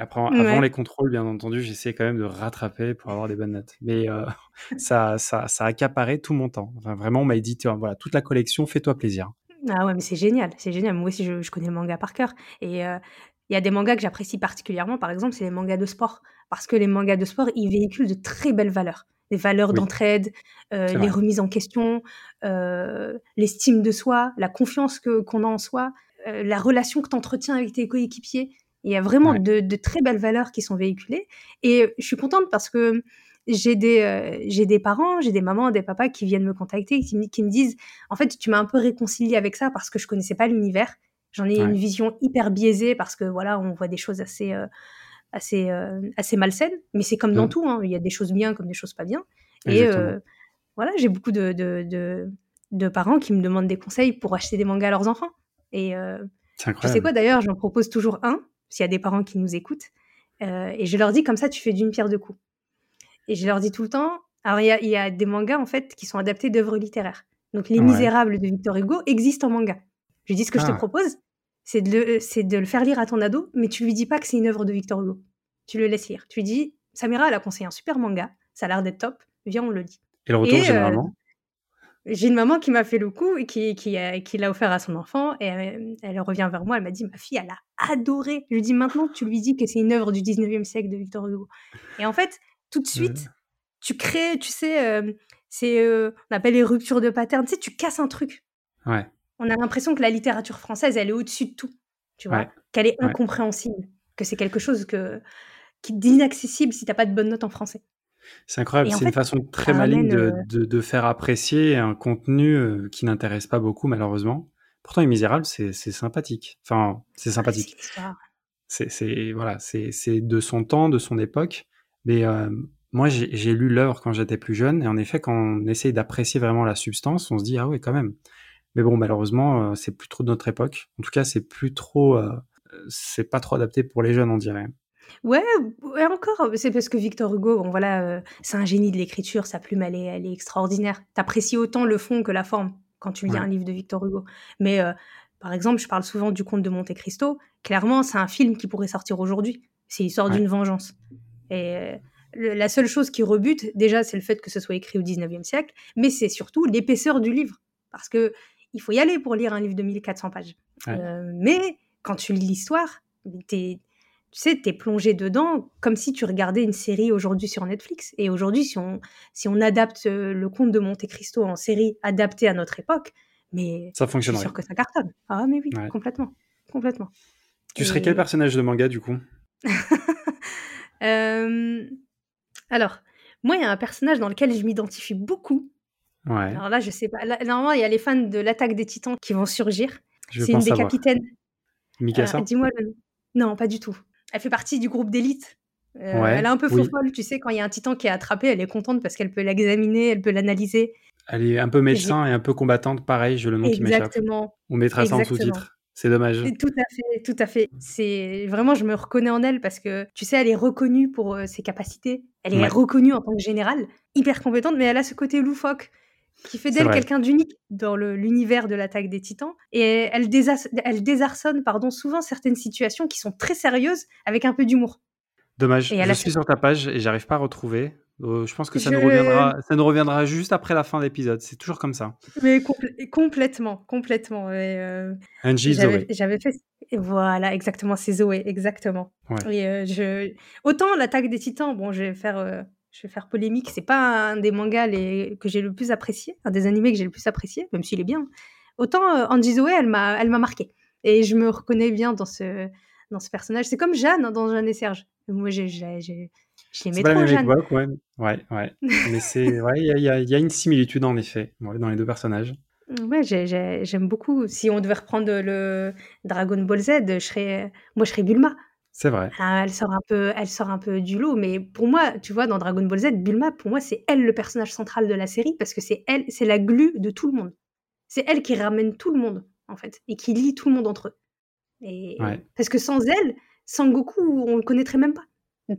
Après, avant les contrôles, bien entendu, j'essayais quand même de rattraper pour avoir des bonnes notes. Mais euh, [laughs] ça, ça, ça accaparait tout mon temps. Enfin, vraiment, on m'a dit, voilà, toute la collection, fais-toi plaisir. Ah ouais, mais c'est génial, c'est génial. Moi aussi, je, je connais le manga par cœur. Et euh, il y a des mangas que j'apprécie particulièrement, par exemple, c'est les mangas de sport. Parce que les mangas de sport, ils véhiculent de très belles valeurs. Des valeurs Oui. d'entraide, euh, les vrai. remises en question, l'estime de soi, la confiance qu'on a en soi, la relation que tu entretiens avec tes coéquipiers. Il y a vraiment Ouais. de, de très belles valeurs qui sont véhiculées. Et je suis contente parce que j'ai des, euh, j'ai des parents, j'ai des mamans, des papas qui viennent me contacter, qui, me- qui me disent en fait, tu m'as un peu réconcilié avec ça parce que je connaissais pas l'univers. J'en ai Ouais. une vision hyper biaisée parce que voilà, on voit des choses assez, euh, assez, euh, assez malsaines. Mais c'est comme dans Mm. tout, hein. il y a des choses bien comme des choses pas bien. Et voilà, j'ai beaucoup de, de, de, de parents qui me demandent des conseils pour acheter des mangas à leurs enfants. Et tu sais quoi d'ailleurs, j'en propose toujours un, s'il y a des parents qui nous écoutent. Euh, et je leur dis comme ça, tu fais d'une pierre deux coups. Et je leur dis tout le temps, alors il y a, il y a des mangas en fait qui sont adaptés d'œuvres littéraires. Donc Les Ouais. Misérables de Victor Hugo existent en manga. Je dis ce que je te Ah. propose, c'est de, le, c'est de le faire lire à ton ado, mais tu lui dis pas que c'est une œuvre de Victor Hugo. Tu le laisses lire. Tu lui dis, Samira, elle a conseillé un super manga, ça a l'air d'être top, viens, on le lit. Et le retour, Et, euh, généralement? J'ai une maman qui m'a fait le coup et qui, qui, a- qui l'a offert à son enfant. Et elle revient vers moi, elle m'a dit Ma fille, elle a adoré. Je lui dis Maintenant, tu lui dis que c'est une œuvre du 19e siècle de Victor Hugo. Et en fait, tout de suite, Ouais. tu crées, tu sais, euh, c'est, euh, on appelle les ruptures de pattern. Tu sais, tu casses un truc. Ouais. On a l'impression que la littérature française, elle est au-dessus de tout. Tu vois Ouais. Qu'elle est Ouais. incompréhensible. Que c'est quelque chose que, qui est d'inaccessible si t'as pas de bonnes notes en français. C'est incroyable, c'est une façon très maligne de, euh, de, de faire apprécier un contenu euh, qui n'intéresse pas beaucoup, malheureusement. Pourtant, Les Misérables, c'est c'est sympathique. Enfin, c'est ah, sympathique. C'est voilà, c'est de son temps, de son époque. Mais euh, moi, j'ai lu l'œuvre quand j'étais plus jeune, et en effet, quand on essaye d'apprécier vraiment la substance, on se dit ah ouais, quand même. Mais bon, malheureusement, c'est plus trop de notre époque. En tout cas, c'est plus trop, euh, c'est pas trop adapté pour les jeunes, on dirait. Ouais, ouais, encore, c'est parce que Victor Hugo, bon voilà, euh, c'est un génie de l'écriture, sa plume, elle est, elle est extraordinaire. T'apprécies autant le fond que la forme quand tu lis Ouais. un livre de Victor Hugo. Mais euh, par exemple, je parle souvent du Comte de Monte Cristo. Clairement, c'est un film qui pourrait sortir aujourd'hui. C'est l'histoire Ouais. d'une vengeance. Et euh, le- la seule chose qui rebute, déjà, c'est le fait que ce soit écrit au 19e siècle, mais c'est surtout l'épaisseur du livre. Parce que il faut y aller pour lire un livre de 1400 pages. Mais quand tu lis l'histoire, t'es tu sais, t'es plongé dedans comme si tu regardais une série aujourd'hui sur Netflix. Et aujourd'hui, si on, si on adapte euh, le conte de Monte Cristo en série adaptée à notre époque, mais Ça fonctionnerait. sûre que ça cartonne. Ah, mais oui, Ouais. complètement. Complètement. Tu serais quel personnage de manga, du coup? [laughs] Euh, Alors, moi, il y a un personnage dans lequel je m'identifie beaucoup. Ouais, Alors là, je sais pas. Là, normalement, il y a les fans de l'attaque des titans qui vont surgir. C'est une des savoir. capitaines. Mikasa? Euh, Dis-moi le nom. Non, pas du tout. Elle fait partie du groupe d'élite. Euh, Ouais, elle est un peu oui. folle, tu sais, quand il y a un titan qui est attrapé, elle est contente parce qu'elle peut l'examiner, elle peut l'analyser. Elle est un peu médecin et un peu combattante, pareil, j'ai le nom qui m'échappe. Exactement. On mettra ça en sous-titre. C'est dommage. Tout à fait, tout à fait. C'est vraiment, je me reconnais en elle parce que tu sais, elle est reconnue pour euh, ses capacités. Elle est Ouais. reconnue en tant que générale, hyper compétente, mais elle a ce côté loufoque qui fait d'elle quelqu'un d'unique dans l'univers de l'attaque des Titans. Et elle, elle désarçonne, pardon, souvent certaines situations qui sont très sérieuses avec un peu d'humour. Dommage. Et Je suis sur ta page et j'arrive pas à retrouver. Euh, je pense que ça, Je- nous reviendra, ça nous reviendra juste après la fin de l'épisode. C'est toujours comme ça. Mais compl- complètement, complètement. Et, euh, Angie Zoé. j'avais fait. Voilà, exactement, c'est Zoé, exactement. Ouais. Et, euh, je... Autant l'attaque des titans, bon, je vais faire, euh, je vais faire polémique, c'est pas un des mangas les... que j'ai le plus apprécié, un des animés que j'ai le plus apprécié, même s'il est bien. Autant euh, Angie Zoé, elle m'a elle m'a marqué. Et je me reconnais bien dans ce, dans ce personnage. C'est comme Jeanne hein, dans Jeanne et Serge. Moi, j'ai, j'ai, j'ai- je C'est l'aimais la trop, même Jeanne. époque, ouais. Ouais, ouais. [laughs] Mais c'est, ouais, il y a, il y y a une similitude en effet, ouais, dans les deux personnages. Ouais, j'ai- j'ai- j'aime beaucoup. Si on devait reprendre le Dragon Ball Z, je serais, moi, je serais Bulma. C'est vrai. Ah, elle sort un peu, elle sort un peu du lot, mais pour moi, tu vois, dans Dragon Ball Z, Bulma, pour moi, c'est elle le personnage central de la série parce que c'est elle, c'est la glue de tout le monde. C'est elle qui ramène tout le monde en fait et qui lie tout le monde entre eux. Et Ouais. parce que sans elle, Sangoku, on le connaîtrait même pas.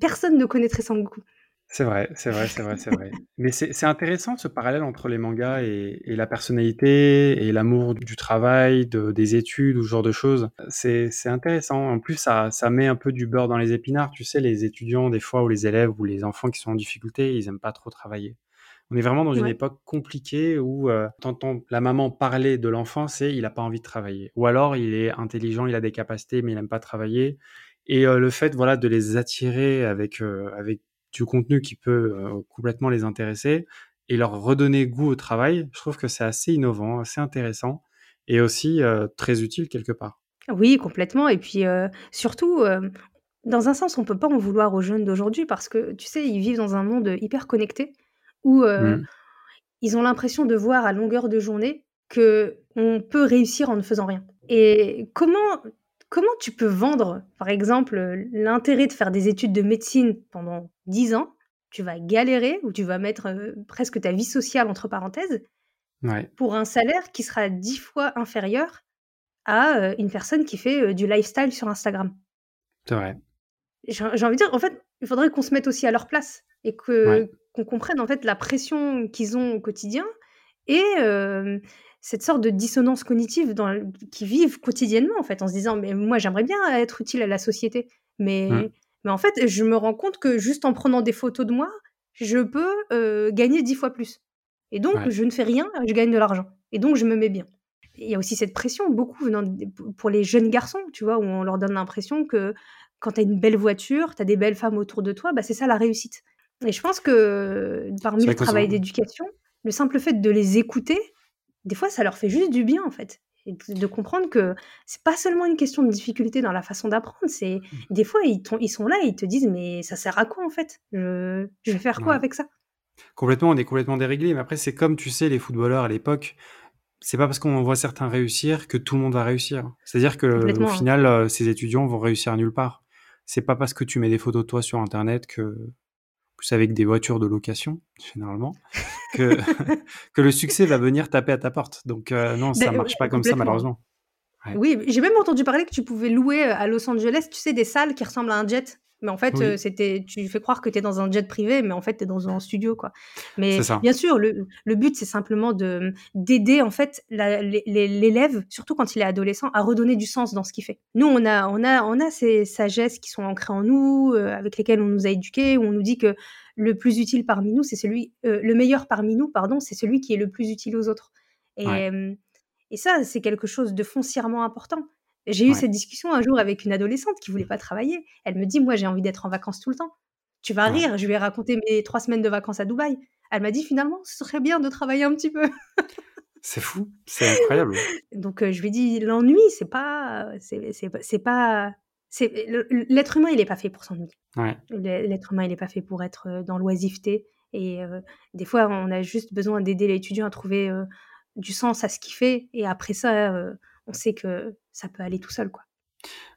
Personne ne connaîtrait Sangoku. C'est vrai, c'est vrai, c'est vrai, c'est vrai. Mais c'est intéressant ce parallèle entre les mangas et, et la personnalité et l'amour du travail, de, des études ou ce genre de choses. C'est intéressant. En plus, ça, ça met un peu du beurre dans les épinards. Tu sais, les étudiants, des fois, ou les élèves ou les enfants qui sont en difficulté, ils aiment pas trop travailler. On est vraiment dans une Ouais. époque compliquée où euh, t'entends la maman parler de l'enfant, c'est il a pas envie de travailler. Ou alors il est intelligent, il a des capacités, mais il aime pas travailler. Et euh, le fait, voilà, de les attirer avec euh, avec du contenu qui peut euh, complètement les intéresser et leur redonner goût au travail, je trouve que c'est assez innovant, assez intéressant et aussi euh, très utile quelque part. Oui, complètement. Et puis euh, surtout, dans un sens, on peut pas en vouloir aux jeunes d'aujourd'hui parce que tu sais, ils vivent dans un monde hyper connecté où euh, Mm. ils ont l'impression de voir à longueur de journée que on peut réussir en ne faisant rien. Et comment comment tu peux vendre, par exemple, l'intérêt de faire des études de médecine pendant 10 ans? Tu vas galérer ou tu vas mettre euh, presque ta vie sociale entre parenthèses pour un salaire qui sera dix fois inférieur à euh, une personne qui fait euh, du lifestyle sur Instagram. C'est vrai. J'ai envie de dire, en fait, il faudrait qu'on se mette aussi à leur place et que qu'on comprenne en fait la pression qu'ils ont au quotidien et euh, cette sorte de dissonance cognitive dans, qu'ils vivent quotidiennement en fait en se disant mais moi j'aimerais bien être utile à la société. Mais mmh. mais en fait je me rends compte que juste en prenant des photos de moi je peux gagner dix fois plus. Et donc je ne fais rien je gagne de l'argent. Et donc je me mets bien. Il y a aussi cette pression, beaucoup pour les jeunes garçons, tu vois, où on leur donne l'impression que quand tu as une belle voiture, tu as des belles femmes autour de toi, bah, c'est ça la réussite. Et je pense que parmi le travail d'éducation, le simple fait de les écouter, des fois, ça leur fait juste du bien, en fait. Et de comprendre que c'est pas seulement une question de difficulté dans la façon d'apprendre, c'est mmh. des fois ils, ils, sont là et ils te disent mais ça sert à quoi en fait? Je, je vais faire quoi avec ça? Complètement, on est complètement déréglé. Mais après, c'est comme tu sais, les footballeurs à l'époque, c'est pas parce qu'on voit certains réussir que tout le monde va réussir. C'est-à-dire que au final, euh, ces étudiants vont réussir nulle part. C'est pas parce que tu mets des photos de toi sur Internet que, plus avec des voitures de location, généralement, [laughs] que, [laughs] que le succès va venir taper à ta porte. Donc euh, non, ça marche pas comme ça malheureusement. Oui, j'ai même entendu parler que tu pouvais louer euh, à Los Angeles, tu sais, des salles qui ressemblent à un jet. Mais en fait, euh, c'était, tu fais croire que tu es dans un jet privé, mais en fait, tu es dans un studio, quoi. Mais bien sûr, le, le but, c'est simplement de, d'aider, en fait, l'élève, surtout quand il est adolescent, à redonner du sens dans ce qu'il fait. Nous, on a, on a, on a ces sagesses qui sont ancrées en nous, euh, avec lesquelles on nous a éduqués, où on nous dit que le plus utile parmi nous, c'est celui, euh, le meilleur parmi nous, pardon, c'est celui qui est le plus utile aux autres. Et, et ça, c'est quelque chose de foncièrement important. J'ai eu cette discussion un jour avec une adolescente qui voulait pas travailler. Elle me dit, moi, j'ai envie d'être en vacances tout le temps. Tu vas rire, je lui ai raconté mes trois semaines de vacances à Dubaï. Elle m'a dit, finalement, ce serait bien de travailler un petit peu. c'est fou, c'est incroyable. [laughs] Donc, euh, je lui ai dit, l'ennui, c'est pas, c'est pas, l'être humain, il n'est pas fait pour s'ennuyer. L'être humain, il n'est pas fait pour être euh, dans l'oisiveté. Et euh, des fois, on a juste besoin d'aider l'étudiant à trouver du sens à ce qu'il fait. Et après ça, on sait que ça peut aller tout seul, quoi.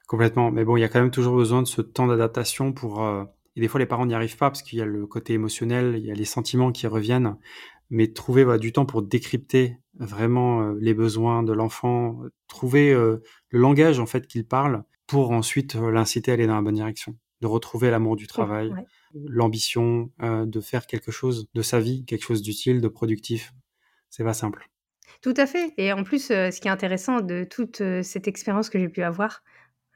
Complètement. Mais bon, il y a quand même toujours besoin de ce temps d'adaptation pour. Euh, et des fois, les parents n'y arrivent pas parce qu'il y a le côté émotionnel, il y a les sentiments qui reviennent. Mais trouver du temps pour décrypter vraiment euh, les besoins de l'enfant, trouver euh, le langage en fait qu'il parle pour ensuite l'inciter à aller dans la bonne direction, de retrouver l'amour du travail, l'ambition de faire quelque chose de sa vie, quelque chose d'utile, de productif. C'est pas simple. Tout à fait. Et en plus, euh, ce qui est intéressant de toute euh, cette expérience que j'ai pu avoir,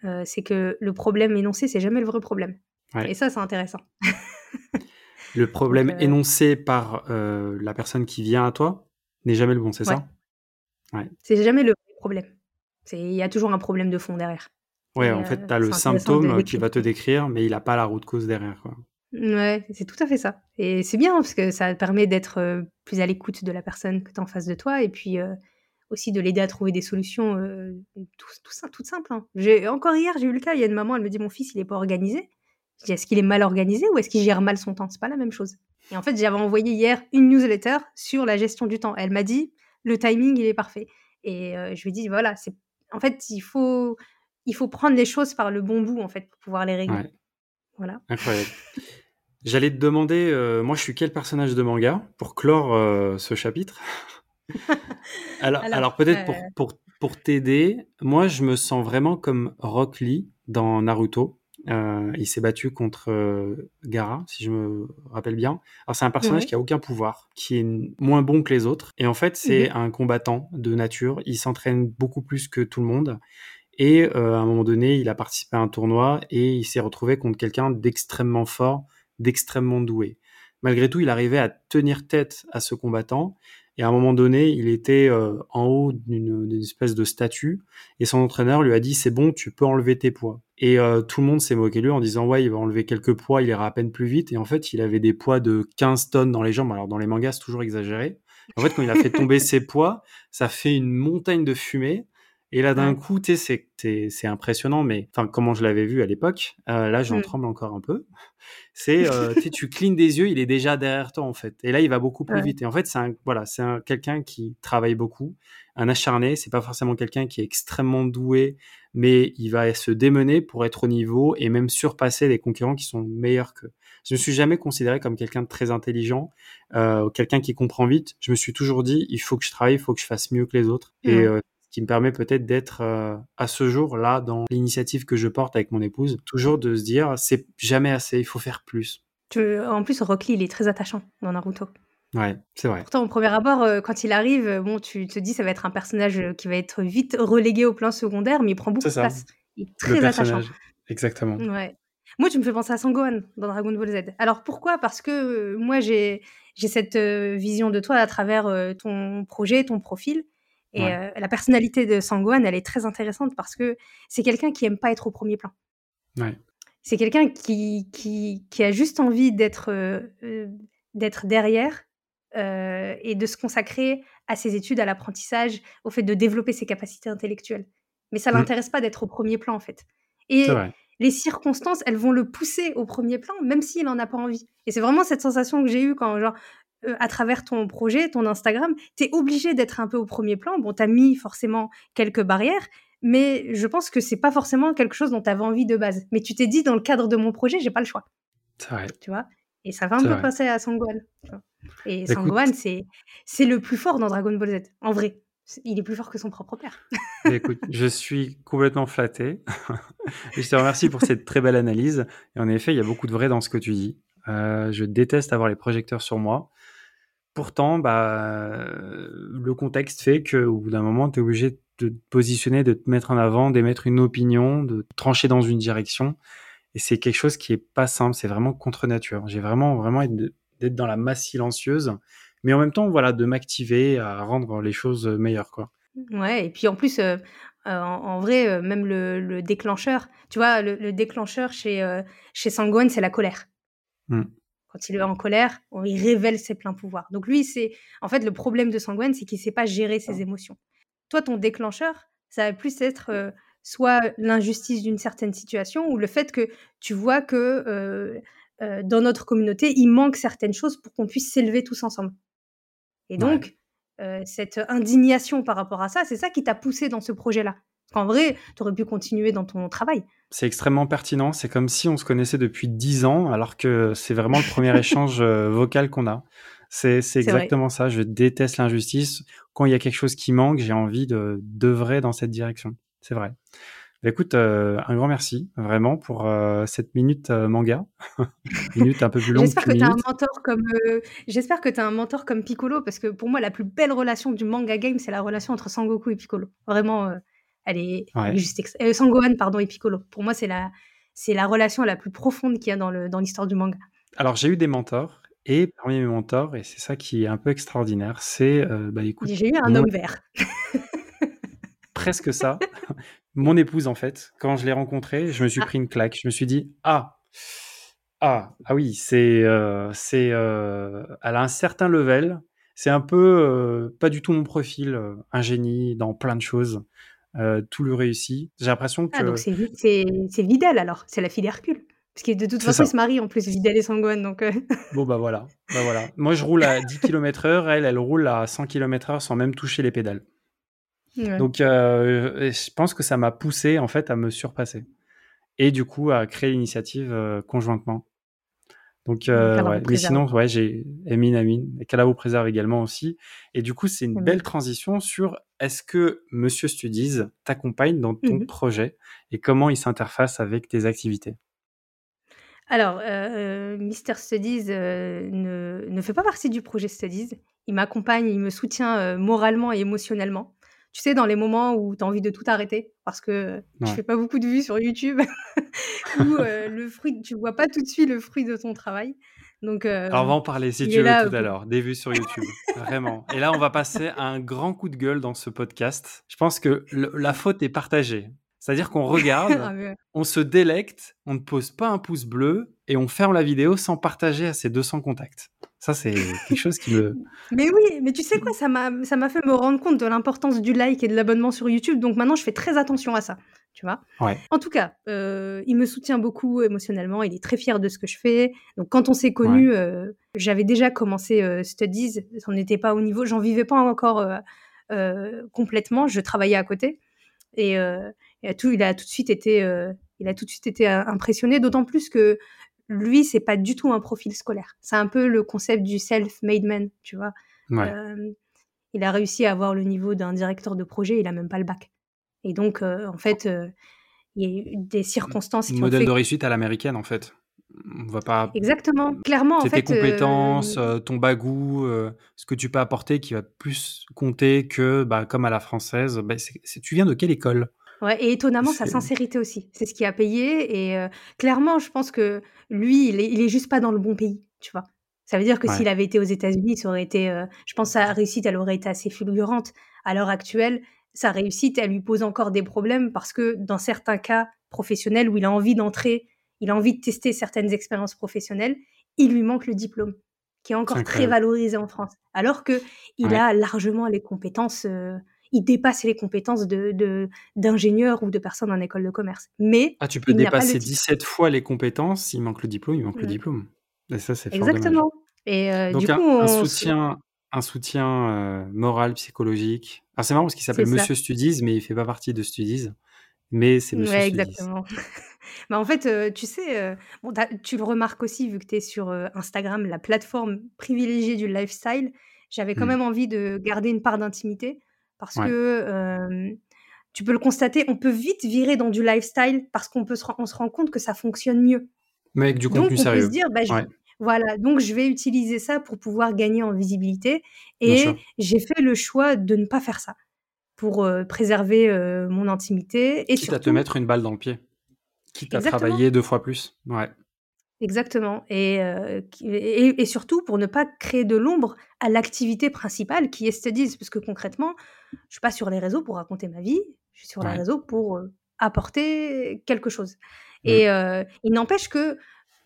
euh, c'est que le problème énoncé, c'est jamais le vrai problème. Et ça, c'est intéressant. [laughs] le problème énoncé par la personne qui vient à toi n'est jamais le bon, c'est ça? Ouais. C'est jamais le vrai problème. Il y a toujours un problème de fond derrière. Ouais, en fait, tu as le symptôme qui va te décrire, mais il n'a pas la route cause derrière. Quoi. Ouais, c'est tout à fait ça. Et c'est bien parce que ça permet d'être euh, plus à l'écoute de la personne que tu as en face de toi et puis euh, aussi de l'aider à trouver des solutions euh, tout, tout, toutes simples. Hein. Encore hier, j'ai eu le cas, il y a une maman, elle me dit Mon fils, il est pas organisé. Je dis Est-ce qu'il est mal organisé ou est-ce qu'il gère mal son temps? C'est pas la même chose. Et en fait, j'avais envoyé hier une newsletter sur la gestion du temps. Elle m'a dit Le timing, il est parfait. Et je lui ai dit Voilà, c'est en fait, il faut, il faut prendre les choses par le bon bout en fait pour pouvoir les régler. Voilà. Incroyable. J'allais te demander, euh, moi je suis quel personnage de manga pour clore euh, ce chapitre? [laughs] Alors, alors, peut-être pour, euh pour, pour t'aider, moi je me sens vraiment comme Rock Lee dans Naruto. il s'est battu contre Gara, si je me rappelle bien. Alors c'est un personnage qui a aucun pouvoir, qui est moins bon que les autres. Et en fait c'est mmh un combattant de nature. Il s'entraîne beaucoup plus que tout le monde. Et à un moment donné, il a participé à un tournoi et il s'est retrouvé contre quelqu'un d'extrêmement fort d'extrêmement doué. Malgré tout, il arrivait à tenir tête à ce combattant. Et à un moment donné, il était euh, en haut d'une espèce de statue. Et son entraîneur lui a dit C'est bon, tu peux enlever tes poids. Et euh, tout le monde s'est moqué de lui en disant Ouais, il va enlever quelques poids, il ira à peine plus vite. Et en fait, il avait des poids de 15 tonnes dans les jambes. Alors, dans les mangas, c'est toujours exagéré. En fait, quand il a fait tomber [laughs] ses poids, ça fait une montagne de fumée. Et là, d'un coup, tu sais, c'est impressionnant, mais enfin, comment je l'avais vu à l'époque, euh, là, j'en mmh. tremble encore un peu. C'est, euh, tu clignes des yeux, il est déjà derrière toi, en fait. Et là, il va beaucoup plus vite. Et en fait, c'est voilà, c'est quelqu'un qui travaille beaucoup, un acharné. C'est pas forcément quelqu'un qui est extrêmement doué, mais il va se démener pour être au niveau et même surpasser les concurrents qui sont meilleurs que. Je me suis jamais considéré comme quelqu'un de très intelligent, euh, quelqu'un qui comprend vite. Je me suis toujours dit, il faut que je travaille, il faut que je fasse mieux que les autres. Et ce qui me permet peut-être d'être euh, à ce jour là dans l'initiative que je porte avec mon épouse, toujours de se dire, c'est jamais assez, il faut faire plus. En plus, Rock Lee, il est très attachant dans Naruto. Ouais, c'est vrai. Pourtant, au premier abord, euh, quand il arrive, euh, bon, tu te dis ça va être un personnage qui va être vite relégué au plan secondaire, mais il prend beaucoup de place. Il est Le très attachant. exactement. Ouais. Moi, tu me fais penser à Sangohan dans Dragon Ball Z. Alors pourquoi? Parce que euh, moi, j'ai cette vision de toi à travers ton projet, ton profil. Et Ouais. euh, la personnalité de Sangohan, elle est très intéressante parce que c'est quelqu'un qui aime pas être au premier plan. Ouais. C'est quelqu'un qui, qui, qui a juste envie d'être euh, euh, d'être derrière euh, et de se consacrer à ses études, à l'apprentissage, au fait de développer ses capacités intellectuelles. Mais ça Mm. l'intéresse pas d'être au premier plan, en fait. Et les circonstances, elles vont le pousser au premier plan, même s'il n'en a pas envie. Et c'est vraiment cette sensation que j'ai eue quand, genre, euh, à travers ton projet, ton Instagram, tu es obligé d'être un peu au premier plan. Bon, tu as mis forcément quelques barrières, mais je pense que c'est pas forcément quelque chose dont tu avais envie de base. Mais tu t'es dit, dans le cadre de mon projet, j'ai pas le choix, C'est vrai. tu vois? Et ça va un peu vrai. passer à vois. Et Bah, écoute- c'est le plus fort dans Dragon Ball Z, en vrai. Il est plus fort que son propre père. Bah, Écoute, [laughs] je suis complètement flatté. [laughs] Je te remercie pour cette très belle analyse. Et en effet, il y a beaucoup de vrai dans ce que tu dis. Euh, je déteste avoir les projecteurs sur moi. Pourtant, bah, le contexte fait qu'au bout d'un moment, tu es obligé de te positionner, de te mettre en avant, d'émettre une opinion, de trancher dans une direction. Et c'est quelque chose qui est pas simple, c'est vraiment contre nature. J'ai vraiment, vraiment être- d'être dans la masse silencieuse, mais en même temps, voilà, de m'activer à rendre les choses meilleures, quoi. Ouais, et puis en plus, euh, euh, en, en vrai, euh, même le, le déclencheur, tu vois, le, le déclencheur chez, euh, chez Sangohan, c'est la colère. Mm. Quand il est en colère, il révèle ses pleins pouvoirs. Donc lui, c'est en fait le problème de Sangohan, c'est qu'il sait pas gérer ses émotions. Toi, ton déclencheur, ça va plus être euh, soit l'injustice d'une certaine situation ou le fait que tu vois que euh, euh, dans notre communauté, il manque certaines choses pour qu'on puisse s'élever tous ensemble. Et donc, cette indignation par rapport à ça, c'est ça qui t'a poussé dans ce projet-là? Qu'en vrai, tu aurais pu continuer dans ton travail. C'est extrêmement pertinent. C'est comme si on se connaissait depuis dix ans, alors que c'est vraiment le premier échange [laughs] euh, vocal qu'on a. C'est vrai. exactement ça. Je déteste l'injustice. Quand il y a quelque chose qui manque, j'ai envie de d'œuvrer dans cette direction. C'est vrai. Bah, écoute, euh, un grand merci vraiment pour euh, cette minute euh, manga, [laughs] minute un peu plus longue J'espère que tu as un mentor comme j'espère que tu un mentor comme Piccolo parce que pour moi la plus belle relation du manga game c'est la relation entre Sangoku et Piccolo. Vraiment elle est, elle est Ouais. juste ex- euh, Sangohan pardon et Piccolo. Pour moi c'est la c'est la relation la plus profonde qu'il y a dans le dans l'histoire du manga. Alors j'ai eu des mentors et parmi mes mentors, et c'est ça qui est un peu extraordinaire, c'est euh, bah écoute, J'ai eu un mon homme vert. [laughs] presque ça. [laughs] Mon épouse, en fait, quand je l'ai rencontrée, je me suis Ah. pris une claque. Je me suis dit, ah, ah, ah oui, c'est, euh, c'est, euh, elle a un certain level. C'est un peu pas du tout mon profil, un génie dans plein de choses, euh, tout le réussit. J'ai l'impression que Ah donc c'est Vi- c'est c'est Videl alors, c'est la fille d'Hercule. Parce que de toute C'est façon ça. ils se marient en plus Videl et Sangohan donc euh, bon bah voilà, bah voilà. Moi je roule à 10 km heure, elle, elle roule à 100 km heure sans même toucher les pédales. ouais. Donc, euh, je pense que ça m'a poussé en fait à me surpasser et du coup à créer l'initiative conjointement. Donc, euh, ouais. mais préserve. sinon, ouais, j'ai Emin Amin et qu'Allah vous préserve également aussi. Et du coup, c'est une belle transition sur est-ce que Monsieur Studies t'accompagne dans ton Mhm. projet et comment il s'interface avec tes activités? Alors, euh, Mister Studies euh, ne, ne fait pas partie du projet Studies. Il m'accompagne, il me soutient euh, moralement et émotionnellement. Tu sais, dans les moments où tu as envie de tout arrêter, parce que tu Ouais. fais pas beaucoup de vues sur YouTube, [laughs] où euh, le fruit, tu vois pas tout de suite le fruit de ton travail. Donc, euh, Alors, on va en parler si tu veux là, tout euh, à l'heure, des vues sur YouTube, vraiment. Et là, on va passer à un grand coup de gueule dans ce podcast. Je pense que le- la faute est partagée. C'est-à-dire qu'on [laughs] regarde, Ah, mais- on se délecte, on ne pose pas un pouce bleu et on ferme la vidéo sans partager à ses 200 contacts. Ça, c'est quelque chose qui me... [laughs] Mais oui, mais tu sais quoi, ça m'a fait me rendre compte de l'importance du like et de l'abonnement sur YouTube. Donc maintenant, je fais très attention à ça. Tu vois Ouais. En tout cas, euh, il me soutient beaucoup émotionnellement. Il est très fier de ce que je fais. Donc quand on s'est connus, euh, j'avais déjà commencé euh, Studies. On n'était pas au niveau. J'en vivais pas encore euh, complètement. Je travaillais à côté. Et, tout, il a tout de suite été, il a tout de suite été impressionné. D'autant plus que lui, c'est pas du tout un profil scolaire. C'est un peu le concept du self-made man, tu vois. Ouais. Euh, il a réussi à avoir le niveau d'un directeur de projet, il a même pas le bac. Et donc, euh, en fait, euh, il y a eu des circonstances qui ont Modèle fait de réussite à l'américaine, en fait. On va pas. Exactement. Clairement, en C'est fait. tes compétences, ton bagou, ce que tu peux apporter qui va plus compter que, bah, comme à la française. Bah, c'est- c'est- tu viens de quelle école? Ouais, et étonnamment, sa sincérité aussi. C'est ce qui a payé. Et euh, clairement, je pense que lui, il est, il est juste pas dans le bon pays, tu vois? Ça veut dire que Ouais. s'il avait été aux États-Unis, ça aurait été. euh, je pense que sa réussite, elle aurait été assez fulgurante. À l'heure actuelle, sa réussite, elle lui pose encore des problèmes parce que dans certains cas professionnels où il a envie d'entrer, il a envie de tester certaines expériences professionnelles, il lui manque le diplôme, qui est encore très valorisé en France. Alors que il Ouais. a largement les compétences. euh, il dépasse les compétences de, d'ingénieurs ou de personnes en école de commerce. Mais Ah, tu peux dépasser titre. 17 fois les compétences. S'il manque le diplôme, il manque le diplôme. Et ça, c'est. Exactement. Et euh, Donc du un, coup, un on se- soutien, un soutien euh, moral, psychologique. Alors c'est marrant parce qu'il s'appelle C'est ça. Monsieur Studies, mais il fait pas partie de Studies. Mais c'est Monsieur Ouais, Studies. exactement. Mais [laughs] en fait, euh, tu sais, bon, tu le remarques aussi vu que tu es sur Instagram, la plateforme privilégiée du lifestyle. J'avais quand Hmm. même envie de garder une part d'intimité parce Ouais. que euh, tu peux le constater, on peut vite virer dans du lifestyle parce qu'on peut se, on se rend compte que ça fonctionne mieux. Mais avec du Donc, contenu on peut se sérieux. dire, bah, je- Ouais, voilà, donc je vais utiliser ça pour pouvoir gagner en visibilité. Et j'ai fait le choix de ne pas faire ça pour euh, préserver euh, mon intimité et Quitte à te surtout, mettre une balle dans le pied. Quitte à travailler deux fois plus. Ouais. exactement, et, euh, et, et surtout pour ne pas créer de l'ombre à l'activité principale qui est Studies, parce que concrètement, je suis pas sur les réseaux pour raconter ma vie, je suis sur les réseaux pour euh, apporter quelque chose. Mm. Et euh, il n'empêche que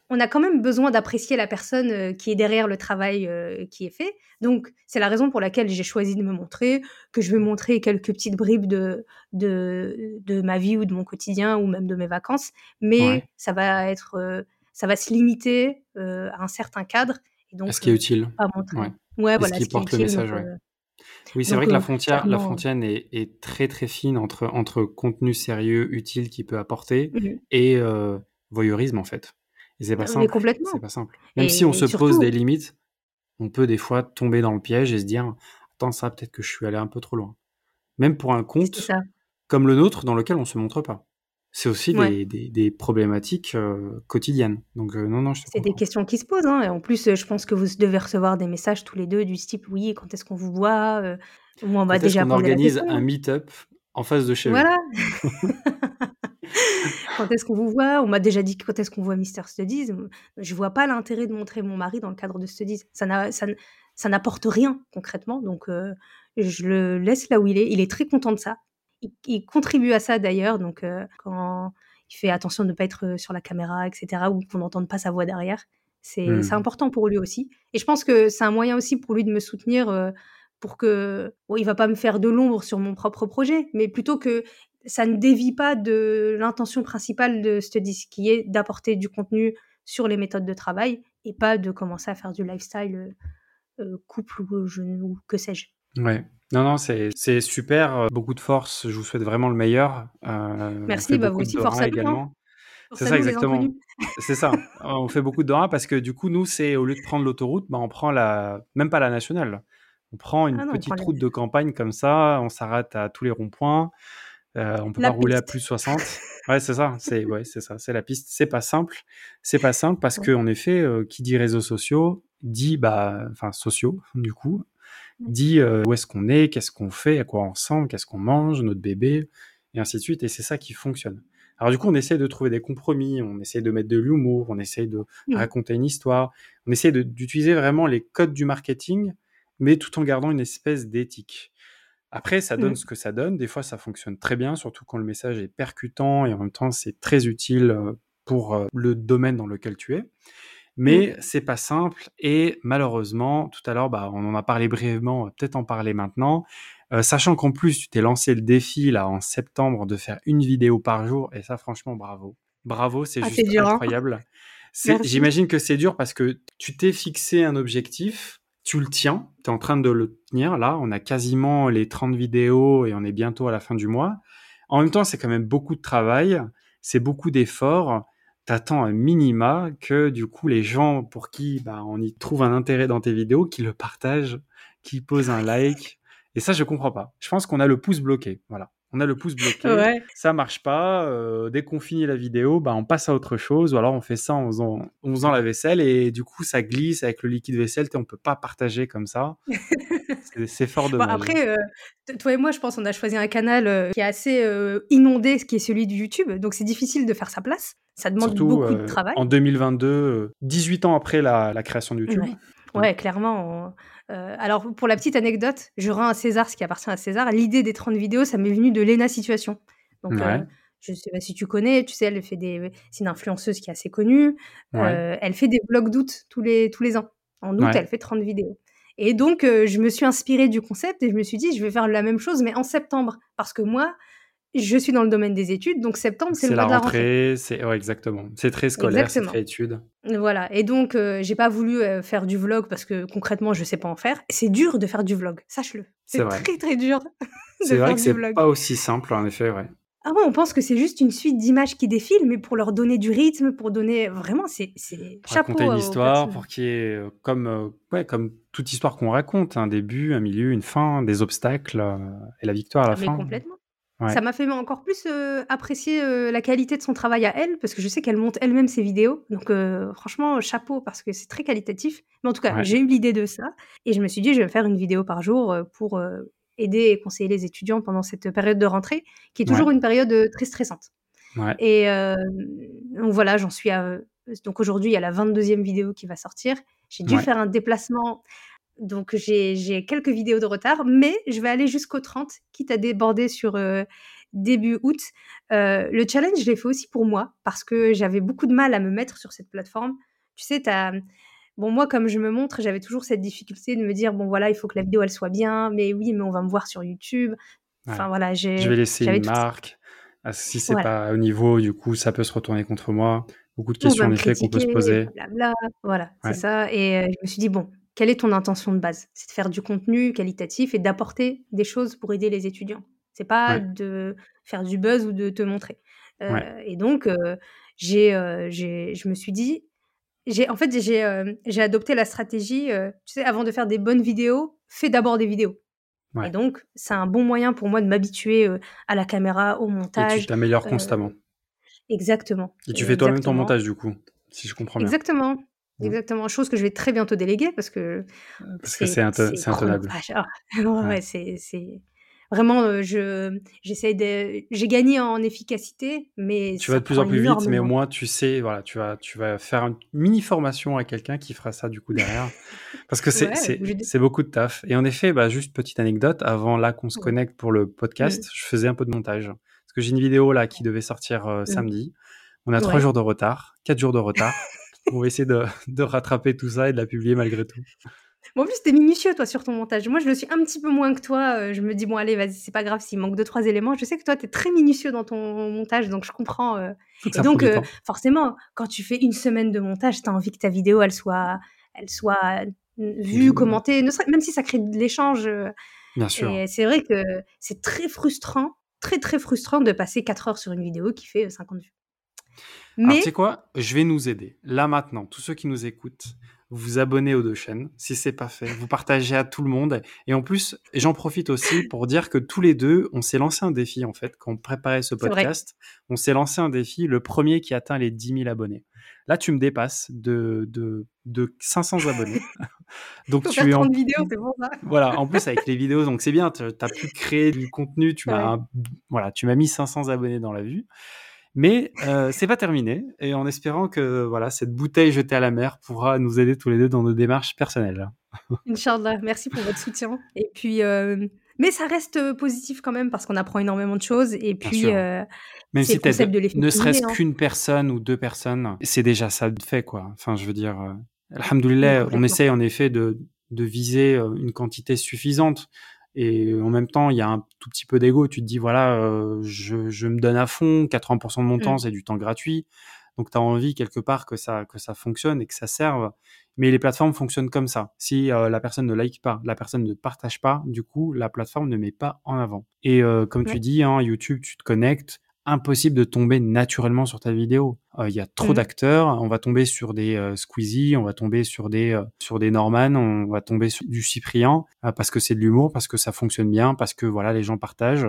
on a quand même besoin d'apprécier la personne euh, qui est derrière le travail qui est fait. Donc, c'est la raison pour laquelle j'ai choisi de me montrer, que je vais montrer quelques petites bribes de, de, de ma vie ou de mon quotidien ou même de mes vacances. Mais Ouais. ça va être, ça va se limiter à un certain cadre. Et donc, Ce qui est utile. pas montrer. Ouais. Voilà, ce qui porte le message, donc, ouais. Oui, c'est vrai que la euh, frontière, la clairement. frontière est, est très très fine entre, entre contenu sérieux, utile qu'il peut apporter mhm. et euh, voyeurisme en fait. Et c'est pas Mais simple. C'est pas simple. Même si on se pose des limites, on peut des fois tomber dans le piège et se dire Attends, ça, peut-être que je suis allé un peu trop loin. Même pour un compte comme le nôtre dans lequel on se montre pas. C'est aussi Ouais. des, des, problématiques euh, quotidiennes. Donc, euh, non, non, C'est des questions qui se posent. Hein. Et en plus, je pense que vous devez recevoir des messages tous les deux du type oui, quand est-ce qu'on vous voit euh, on est-ce déjà la organise un meet-up en face de chez vous? Voilà. [laughs] quand est-ce qu'on vous voit? On m'a déjà dit quand est-ce qu'on voit Mister Studies. Je vois pas l'intérêt de montrer mon mari dans le cadre de Studies. Ça n'apporte rien concrètement. Donc, je le laisse là où il est. Il est très content de ça. Il, il contribue à ça d'ailleurs. Donc, euh, quand il fait attention de ne pas être euh, sur la caméra, etc., ou qu'on n'entende pas sa voix derrière, c'est c'est important pour lui aussi. Et je pense que c'est un moyen aussi pour lui de me soutenir euh, pour que. Bon, il va pas me faire de l'ombre sur mon propre projet, mais plutôt que ça ne dévie pas de l'intention principale de Studies, qui est d'apporter du contenu sur les méthodes de travail et pas de commencer à faire du lifestyle euh, couple ou, je, ou que sais-je. Ouais. Non, non, c'est super. euh, Beaucoup de force. Je vous souhaite vraiment le meilleur. Euh, Merci, bah vous aussi, force à également. C'est ça, exactement. C'est ça. On fait beaucoup de Dora parce que du coup, nous, c'est au lieu de prendre l'autoroute, bah, on prend la, même pas la nationale. On prend une Ah non, on prend petite les- route de campagne comme ça. On s'arrête à tous les ronds-points. Euh, on peut La pas rouler à plus de 60. Ouais, c'est ça. C'est ouais, c'est ça. C'est la piste. C'est pas simple. C'est pas simple parce Ouais. que en effet, euh, qui dit réseaux sociaux dit bah, enfin sociaux du coup, dit euh, où est-ce qu'on est, qu'est-ce qu'on fait, à quoi on ressemble, qu'est-ce qu'on mange, notre bébé, et ainsi de suite. Et c'est ça qui fonctionne. Alors du coup, on essaie de trouver des compromis, on essaie de mettre de l'humour, on essaie de Mhm. raconter une histoire, on essaie d'utiliser vraiment les codes du marketing, mais tout en gardant une espèce d'éthique. Après, ça donne Mhm. ce que ça donne. Des fois, ça fonctionne très bien, surtout quand le message est percutant et en même temps, c'est très utile pour le domaine dans lequel tu es. Mais c'est pas simple et malheureusement, tout à l'heure, bah, on en a parlé brièvement, on va peut-être en parler maintenant. Euh, sachant qu'en plus, tu t'es lancé le défi là en septembre de faire une vidéo par jour et ça, franchement, bravo. Bravo, c'est Ah, juste hein. incroyable. [laughs] J'imagine que c'est dur parce que tu t'es fixé un objectif, tu le tiens, tu es en train de le tenir. Là, on a quasiment les 30 vidéos et on est bientôt à la fin du mois. En même temps, c'est quand même beaucoup de travail, c'est beaucoup d'efforts. T'attends un minima que du coup les gens pour qui bah, on y trouve un intérêt dans tes vidéos, qui le partagent, qui posent un like. Et ça, je comprends pas. Je pense qu'on a le pouce bloqué. Voilà. On a le pouce bloqué, Ouais. ça marche pas. euh, dès qu'on finit la vidéo, bah, on passe à autre chose. Ou alors on fait ça en faisant, en faisant la vaisselle et du coup ça glisse avec le liquide vaisselle. On peut pas partager comme ça. [laughs] C'est- fort Bon, dommage. après, euh, toi et moi, je pense, on a choisi un canal euh, qui est assez euh, inondé, ce qui est celui du YouTube. Donc, c'est difficile de faire sa place. Ça demande Surtout beaucoup euh, de travail. en 2022, euh, 18 ans après la, la création de YouTube. Ouais. Ouais, clairement. on- euh, alors, pour la petite anecdote, je rends à César ce qui appartient à César. L'idée des 30 vidéos, ça m'est venu de Lena Situation. Donc, Ouais. euh, je sais pas si tu connais, tu sais, elle fait des. C'est une influenceuse qui est assez connue. Ouais. Euh, elle fait des vlogs d'août tous les, tous les ans. En août, Ouais. elle fait 30 vidéos. Et donc, euh, je me suis inspirée du concept et je me suis dit, je vais faire la même chose, mais en septembre. Parce que moi, je suis dans le domaine des études, donc septembre, c'est le la mois de la rentrée. c'est ouais, exactement. C'est très scolaire, c'est très étude. Voilà. Et donc, euh, j'ai pas voulu euh, faire du vlog parce que concrètement, je sais pas en faire. C'est dur de faire du vlog, sache-le. C'est très très dur. [laughs] C'est vrai que c'est pas aussi simple en effet, ouais. Ah ouais, on pense que c'est juste une suite d'images qui défilent, mais pour leur donner du rythme, pour donner vraiment, c'est chapeau raconter une histoire, pour qu'il y ait euh, comme euh, ouais, comme toute histoire qu'on raconte, un début, un milieu, une fin, des obstacles euh, et la victoire à la Ah, mais fin. complètement. Ouais. Ça m'a fait encore plus euh, apprécier euh, la qualité de son travail à elle, parce que je sais qu'elle monte elle-même ses vidéos. Donc, euh, franchement, chapeau, parce que c'est très qualitatif. Mais en tout cas, Ouais. j'ai eu l'idée de ça. Et je me suis dit, je vais faire une vidéo par jour euh, pour euh, aider et conseiller les étudiants pendant cette période de rentrée, qui est toujours une période euh, très stressante. Ouais. Et euh, donc voilà, j'en suis à. Donc aujourd'hui, il y a la 22e vidéo qui va sortir. J'ai dû Ouais. faire un déplacement. Donc j'ai j'ai quelques vidéos de retard, mais je vais aller jusqu'au 30, quitte à déborder sur euh, début août. Euh, le challenge, je l'ai fait aussi pour moi, parce que j'avais beaucoup de mal à me mettre sur cette plateforme. Tu sais, t'as. Bon, moi, comme je me montre, j'avais toujours cette difficulté de me dire, bon, voilà, il faut que la vidéo, elle soit bien, mais oui, mais on va me voir sur YouTube. Enfin, Ouais. voilà, j'ai... Je vais laisser une marque. Ah, Si c'est Voilà. pas au niveau, du coup, ça peut se retourner contre moi. Beaucoup de questions en effet qu'on peut se poser. blablabla. Voilà, Ouais. c'est ça. Et euh, je me suis dit, bon, quelle est ton intention de base? C'est de faire du contenu qualitatif et d'apporter des choses pour aider les étudiants. C'est pas Ouais. de faire du buzz ou de te montrer. Euh. Et donc, euh, j'ai, j'ai, je me suis dit, j'ai, en fait, j'ai, euh, j'ai adopté la stratégie, euh, tu sais, avant de faire des bonnes vidéos, fais d'abord des vidéos. Ouais. Et donc, c'est un bon moyen pour moi de m'habituer euh, à la caméra, au Et tu montage. t'améliores constamment. Exactement. Et tu fais toi-même ton montage, du coup, si je comprends bien. Exactement. Mm. Exactement. Chose que je vais très bientôt déléguer parce que Parce que c'est intenable. Ah, [laughs] ouais, Ouais. c'est vraiment euh, je j'essaie de j'ai gagné en efficacité mais Tu vas de plus en plus vite, mais au moins tu sais, voilà, tu vas, tu vas faire une mini formation à quelqu'un qui fera ça du coup derrière. [laughs] Parce que c'est Ouais, c'est- beaucoup de taf. Et en effet, bah, juste petite anecdote, avant là qu'on se connecte pour le podcast, je faisais un peu de montage. Parce que j'ai une vidéo là qui devait sortir euh, samedi. On a trois Ouais. jours de retard, quatre jours de retard. [laughs] On va essayer de, de rattraper tout ça et de la publier malgré tout. Bon, en plus t'es minutieux toi sur ton montage. Moi je le suis un petit peu moins que toi. euh, Je me dis bon allez vas-y c'est pas grave s'il manque deux trois éléments. Je sais que toi t'es très minutieux dans ton montage donc je comprends. euh, Et prend donc, euh, forcément, quand tu fais une semaine de montage, tu as envie que ta vidéo, elle soit, elle soit euh, vue, commentée, ne serait- même si ça crée de l'échange. euh, Bien sûr. Et c'est vrai que c'est très frustrant, très très frustrant de passer 4 heures sur une vidéo qui fait euh, 50 vues. Alors, Mais tu sais quoi? Je vais nous aider. Là, maintenant, tous ceux qui nous écoutent, vous vous abonnez aux deux chaînes, si c'est pas fait. Vous partagez à tout le monde. Et en plus, j'en profite aussi pour dire que tous les deux, on s'est lancé un défi, en fait, quand on préparait ce podcast. On s'est lancé un défi, le premier qui atteint les 10 000 abonnés. Là, tu me dépasses de, de, de 500 abonnés. [laughs] donc, faut tu faire es en 30 vidéos, c'est pour ça. voilà, en plus avec les vidéos, donc c'est bien, tu as pu créer du contenu, tu m'as Ouais. voilà, tu m'as mis 500 abonnés dans la vue. Mais euh, c'est pas terminé et en espérant que voilà, cette bouteille jetée à la mer pourra nous aider tous les deux dans nos démarches personnelles. [laughs] Inch'Allah, merci pour votre soutien. Et puis, euh, mais ça reste positif quand même parce qu'on apprend énormément de choses. Et puis, euh, Même si l'effet ne serait-ce hein. qu'une personne ou deux personnes, c'est déjà ça de fait quoi. Enfin, je veux dire euh, alhamdoulilah, Oui, on essaye en effet de de viser euh, une quantité suffisante et en même temps, il y a un tout petit peu d'ego, tu te dis voilà, euh, je, je me donne à fond, 80% de mon temps, Mm. c'est du temps gratuit. Donc tu as envie quelque part que ça que ça fonctionne et que ça serve. Mais les plateformes fonctionnent comme ça. Si euh, la personne ne like pas, la personne ne partage pas, du coup, la plateforme ne met pas en avant. Et euh, comme tu dis, hein, YouTube, tu te connectes, impossible de tomber naturellement sur ta vidéo. Euh, il y a trop Mhm. d'acteurs, on va tomber sur des euh, Squeezie, on va tomber sur des euh, sur des Norman, on va tomber sur du Cyprien parce que c'est de l'humour, parce que ça fonctionne bien, parce que voilà les gens partagent,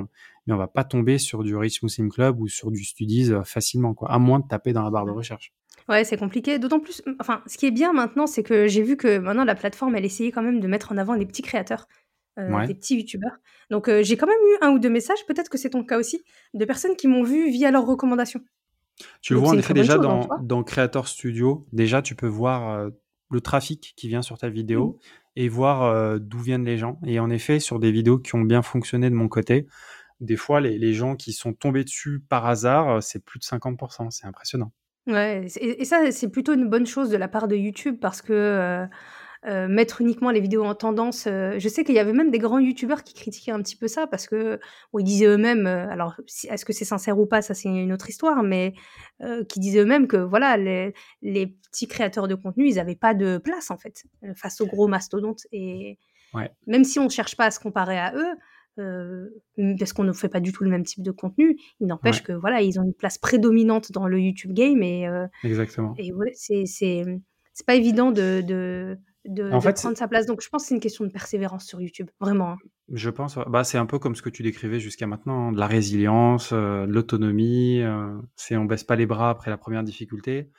mais on va pas tomber sur du Rich Muslim Club ou sur du Studies facilement quoi, à moins de taper dans la barre de recherche. Ouais, c'est compliqué. D'autant plus, enfin, ce qui est bien maintenant, c'est que j'ai vu que maintenant la plateforme, elle essayait quand même de mettre en avant les petits créateurs, euh, Ouais. des petits youtubeurs. Donc euh, j'ai quand même eu un ou deux messages, peut-être que c'est ton cas aussi, de personnes qui m'ont vu via leurs recommandations. Tu le vois en effet déjà chose, hein, dans, Creator Studio. Déjà, tu peux voir euh, le trafic qui vient sur ta vidéo et voir d'où viennent les gens. Et en effet, sur des vidéos qui ont bien fonctionné de mon côté, des fois, les, les gens qui sont tombés dessus par hasard, c'est plus de 50%. C'est impressionnant. Ouais, et ça, c'est plutôt une bonne chose de la part de YouTube parce que euh, mettre uniquement les vidéos en tendance, euh, je sais qu'il y avait même des grands YouTubeurs qui critiquaient un petit peu ça parce que bon, ils disaient eux-mêmes, euh, alors si- est-ce que c'est sincère ou pas, ça c'est une autre histoire, mais qui disaient eux-mêmes que voilà, les, les petits créateurs de contenu, ils n'avaient pas de place en fait face aux gros mastodontes et Ouais. même si on ne cherche pas à se comparer à eux. parce qu'on ne fait pas du tout le même type de contenu, il n'empêche Ouais. que voilà, ils ont une place prédominante dans le YouTube game et, Exactement. et ouais, c'est c'est c'est pas évident de de de, En de fait, prendre sa place. Donc je pense que c'est une question de persévérance sur YouTube, vraiment. hein. Je pense, bah, c'est un peu comme ce que tu décrivais jusqu'à maintenant, hein, de la résilience, euh, de l'autonomie. euh, c'est on baisse pas les bras après la première difficulté.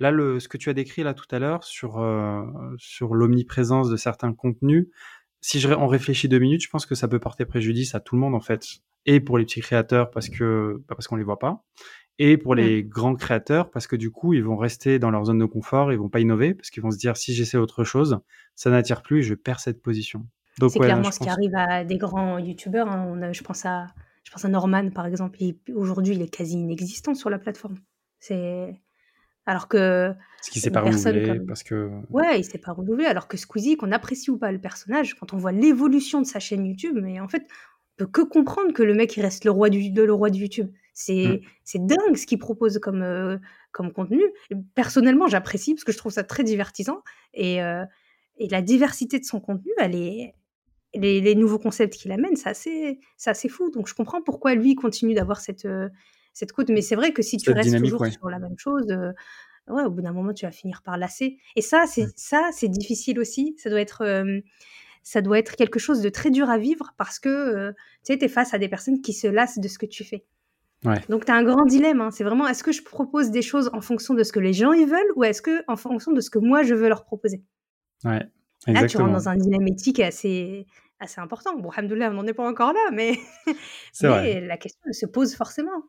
Là, le, ce que tu as décrit là tout à l'heure sur euh, sur l'omniprésence de certains contenus, si je, on réfléchit deux minutes, je pense que ça peut porter préjudice à tout le monde en fait, et pour les petits créateurs parce que bah, parce qu'on les voit pas, et pour les grands créateurs parce que du coup ils vont rester dans leur zone de confort, ils vont pas innover parce qu'ils vont se dire si j'essaie autre chose, ça n'attire plus et je perds cette position. Donc C'est ouais, clairement ce qui arrive à des grands youtubeurs. hein. On a- je pense à je pense à Norman par exemple. Aujourd'hui, il est quasi inexistant sur la plateforme. C'est alors que Parce qu'il s'est pas renouvelé, comme- parce que ouais, il s'est pas renouvelé. Alors que Squeezie, qu'on apprécie ou pas le personnage, quand on voit l'évolution de sa chaîne YouTube, mais en fait, on peut que comprendre que le mec il reste le roi du de le roi de YouTube. C'est Mm. c'est dingue ce qu'il propose comme euh, comme contenu. Personnellement, j'apprécie parce que je trouve ça très divertissant et euh, et la diversité de son contenu, elle est les, les nouveaux concepts qu'il amène, c'est assez, fou. Donc je comprends pourquoi lui continue d'avoir cette, euh, cette cote. Mais c'est vrai que si tu Cette restes toujours ouais. sur la même chose, ouais, au bout d'un moment, tu vas finir par lasser. Et ça, c'est Mm. ça, c'est difficile aussi. Ça doit être, euh, ça doit être quelque chose de très dur à vivre parce que euh, tu sais, es face à des personnes qui se lassent de ce que tu fais. Ouais. Donc tu as un grand dilemme. hein. C'est vraiment, est-ce que je propose des choses en fonction de ce que les gens ils veulent ou est-ce que en fonction de ce que moi je veux leur proposer? Ouais, Là, tu exactement. rentres dans un dilemme éthique assez, assez important. Bon, alhamdoulilah, on n'en est pas encore là, mais, vrai. la question se pose forcément.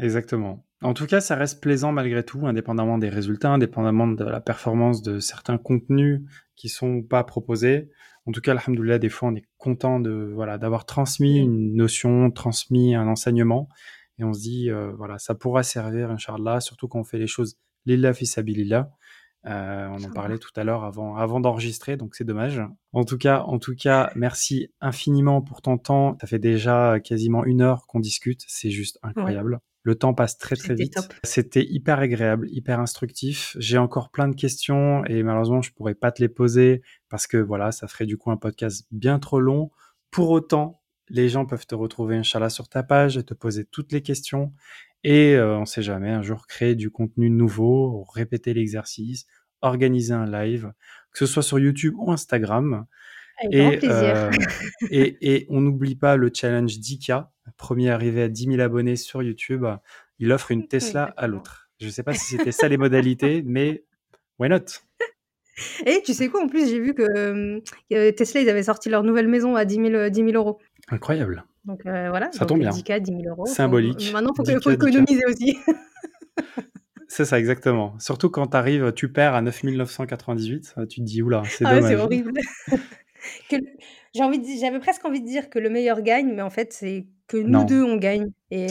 Exactement. En tout cas, ça reste plaisant malgré tout, indépendamment des résultats, indépendamment de la performance de certains contenus qui sont pas proposés. En tout cas, alhamdoulilah, des fois, on est content de voilà d'avoir transmis Mm. une notion, transmis un enseignement, et on se dit euh, voilà, ça pourra servir, inchallah, surtout quand on fait les choses lillah fi sabilillah. Euh, on en parlait tout à l'heure avant, avant d'enregistrer, donc c'est dommage. En tout cas, en tout cas, merci infiniment pour ton temps. Ça fait déjà quasiment une heure qu'on discute, c'est juste incroyable. Le temps passe très très vite. C'était hyper agréable, hyper instructif. J'ai encore plein de questions et malheureusement je pourrais pas te les poser parce que voilà, ça ferait du coup un podcast bien trop long. Pour autant, les gens peuvent te retrouver Inch'Allah sur ta page et te poser toutes les questions. Et euh, on sait jamais, un jour créer du contenu nouveau, répéter l'exercice, organiser un live, que ce soit sur YouTube ou Instagram. Avec grand Et, plaisir. euh, [laughs] et, et on n'oublie pas le challenge 10K, premier arrivé à 10 000 abonnés sur YouTube. Il offre une Tesla à l'autre. Je sais pas si c'était ça les modalités, mais why not? [laughs] Et tu sais quoi, en plus, j'ai vu que euh, euh, Tesla, ils avaient sorti leur nouvelle maison à 10 000, euh, 10 000 euros. Incroyable. Donc euh, voilà, Ça donc tombe bien. 10K, 10 000 euros. Symbolique. Maintenant, il faut, 10K, faut 10K. économiser aussi. [laughs] C'est ça, exactement. Surtout quand tu arrives, tu perds à 9 998, tu te dis, oula, c'est Ah ouais, dommage. c'est horrible. [laughs] Que le- J'ai envie de dire- J'avais presque envie de dire que le meilleur gagne, mais en fait, c'est que nous Non. deux, on gagne. Et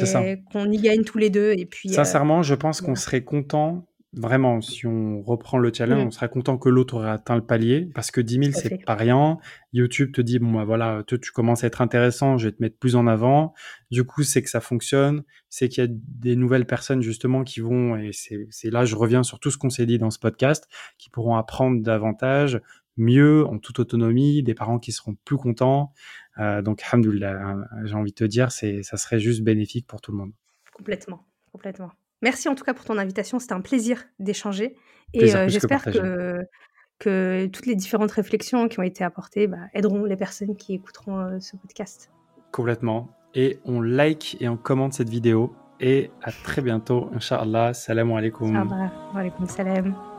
qu'on y gagne tous les deux. Et puis, euh, Sincèrement, je pense qu'on serait content, vraiment, si on reprend le challenge, Mm. on serait content que l'autre aurait atteint le palier, parce que 10 000, Tout à c'est pas rien. YouTube te dit, bon, bah, voilà, tu commences à être intéressant, je vais te mettre plus en avant. Du coup, c'est que ça fonctionne, c'est qu'il y a des nouvelles personnes, justement, qui vont, et c'est là, je reviens sur tout ce qu'on s'est dit dans ce podcast, qui pourront apprendre davantage, mieux, en toute autonomie, des parents qui seront plus contents. Euh, donc, alhamdoulilah, hein, j'ai envie de te dire, c'est, ça serait juste bénéfique pour tout le monde. Complètement, complètement. Merci en tout cas pour ton invitation. C'était un plaisir d'échanger. Et euh, j'espère que, que, toutes les différentes réflexions qui ont été apportées bah, aideront les personnes qui écouteront euh, ce podcast. Complètement. Et on like et on commente cette vidéo. Et à très bientôt, Inch'Allah. Salam alaikum. Wa alaikum salam.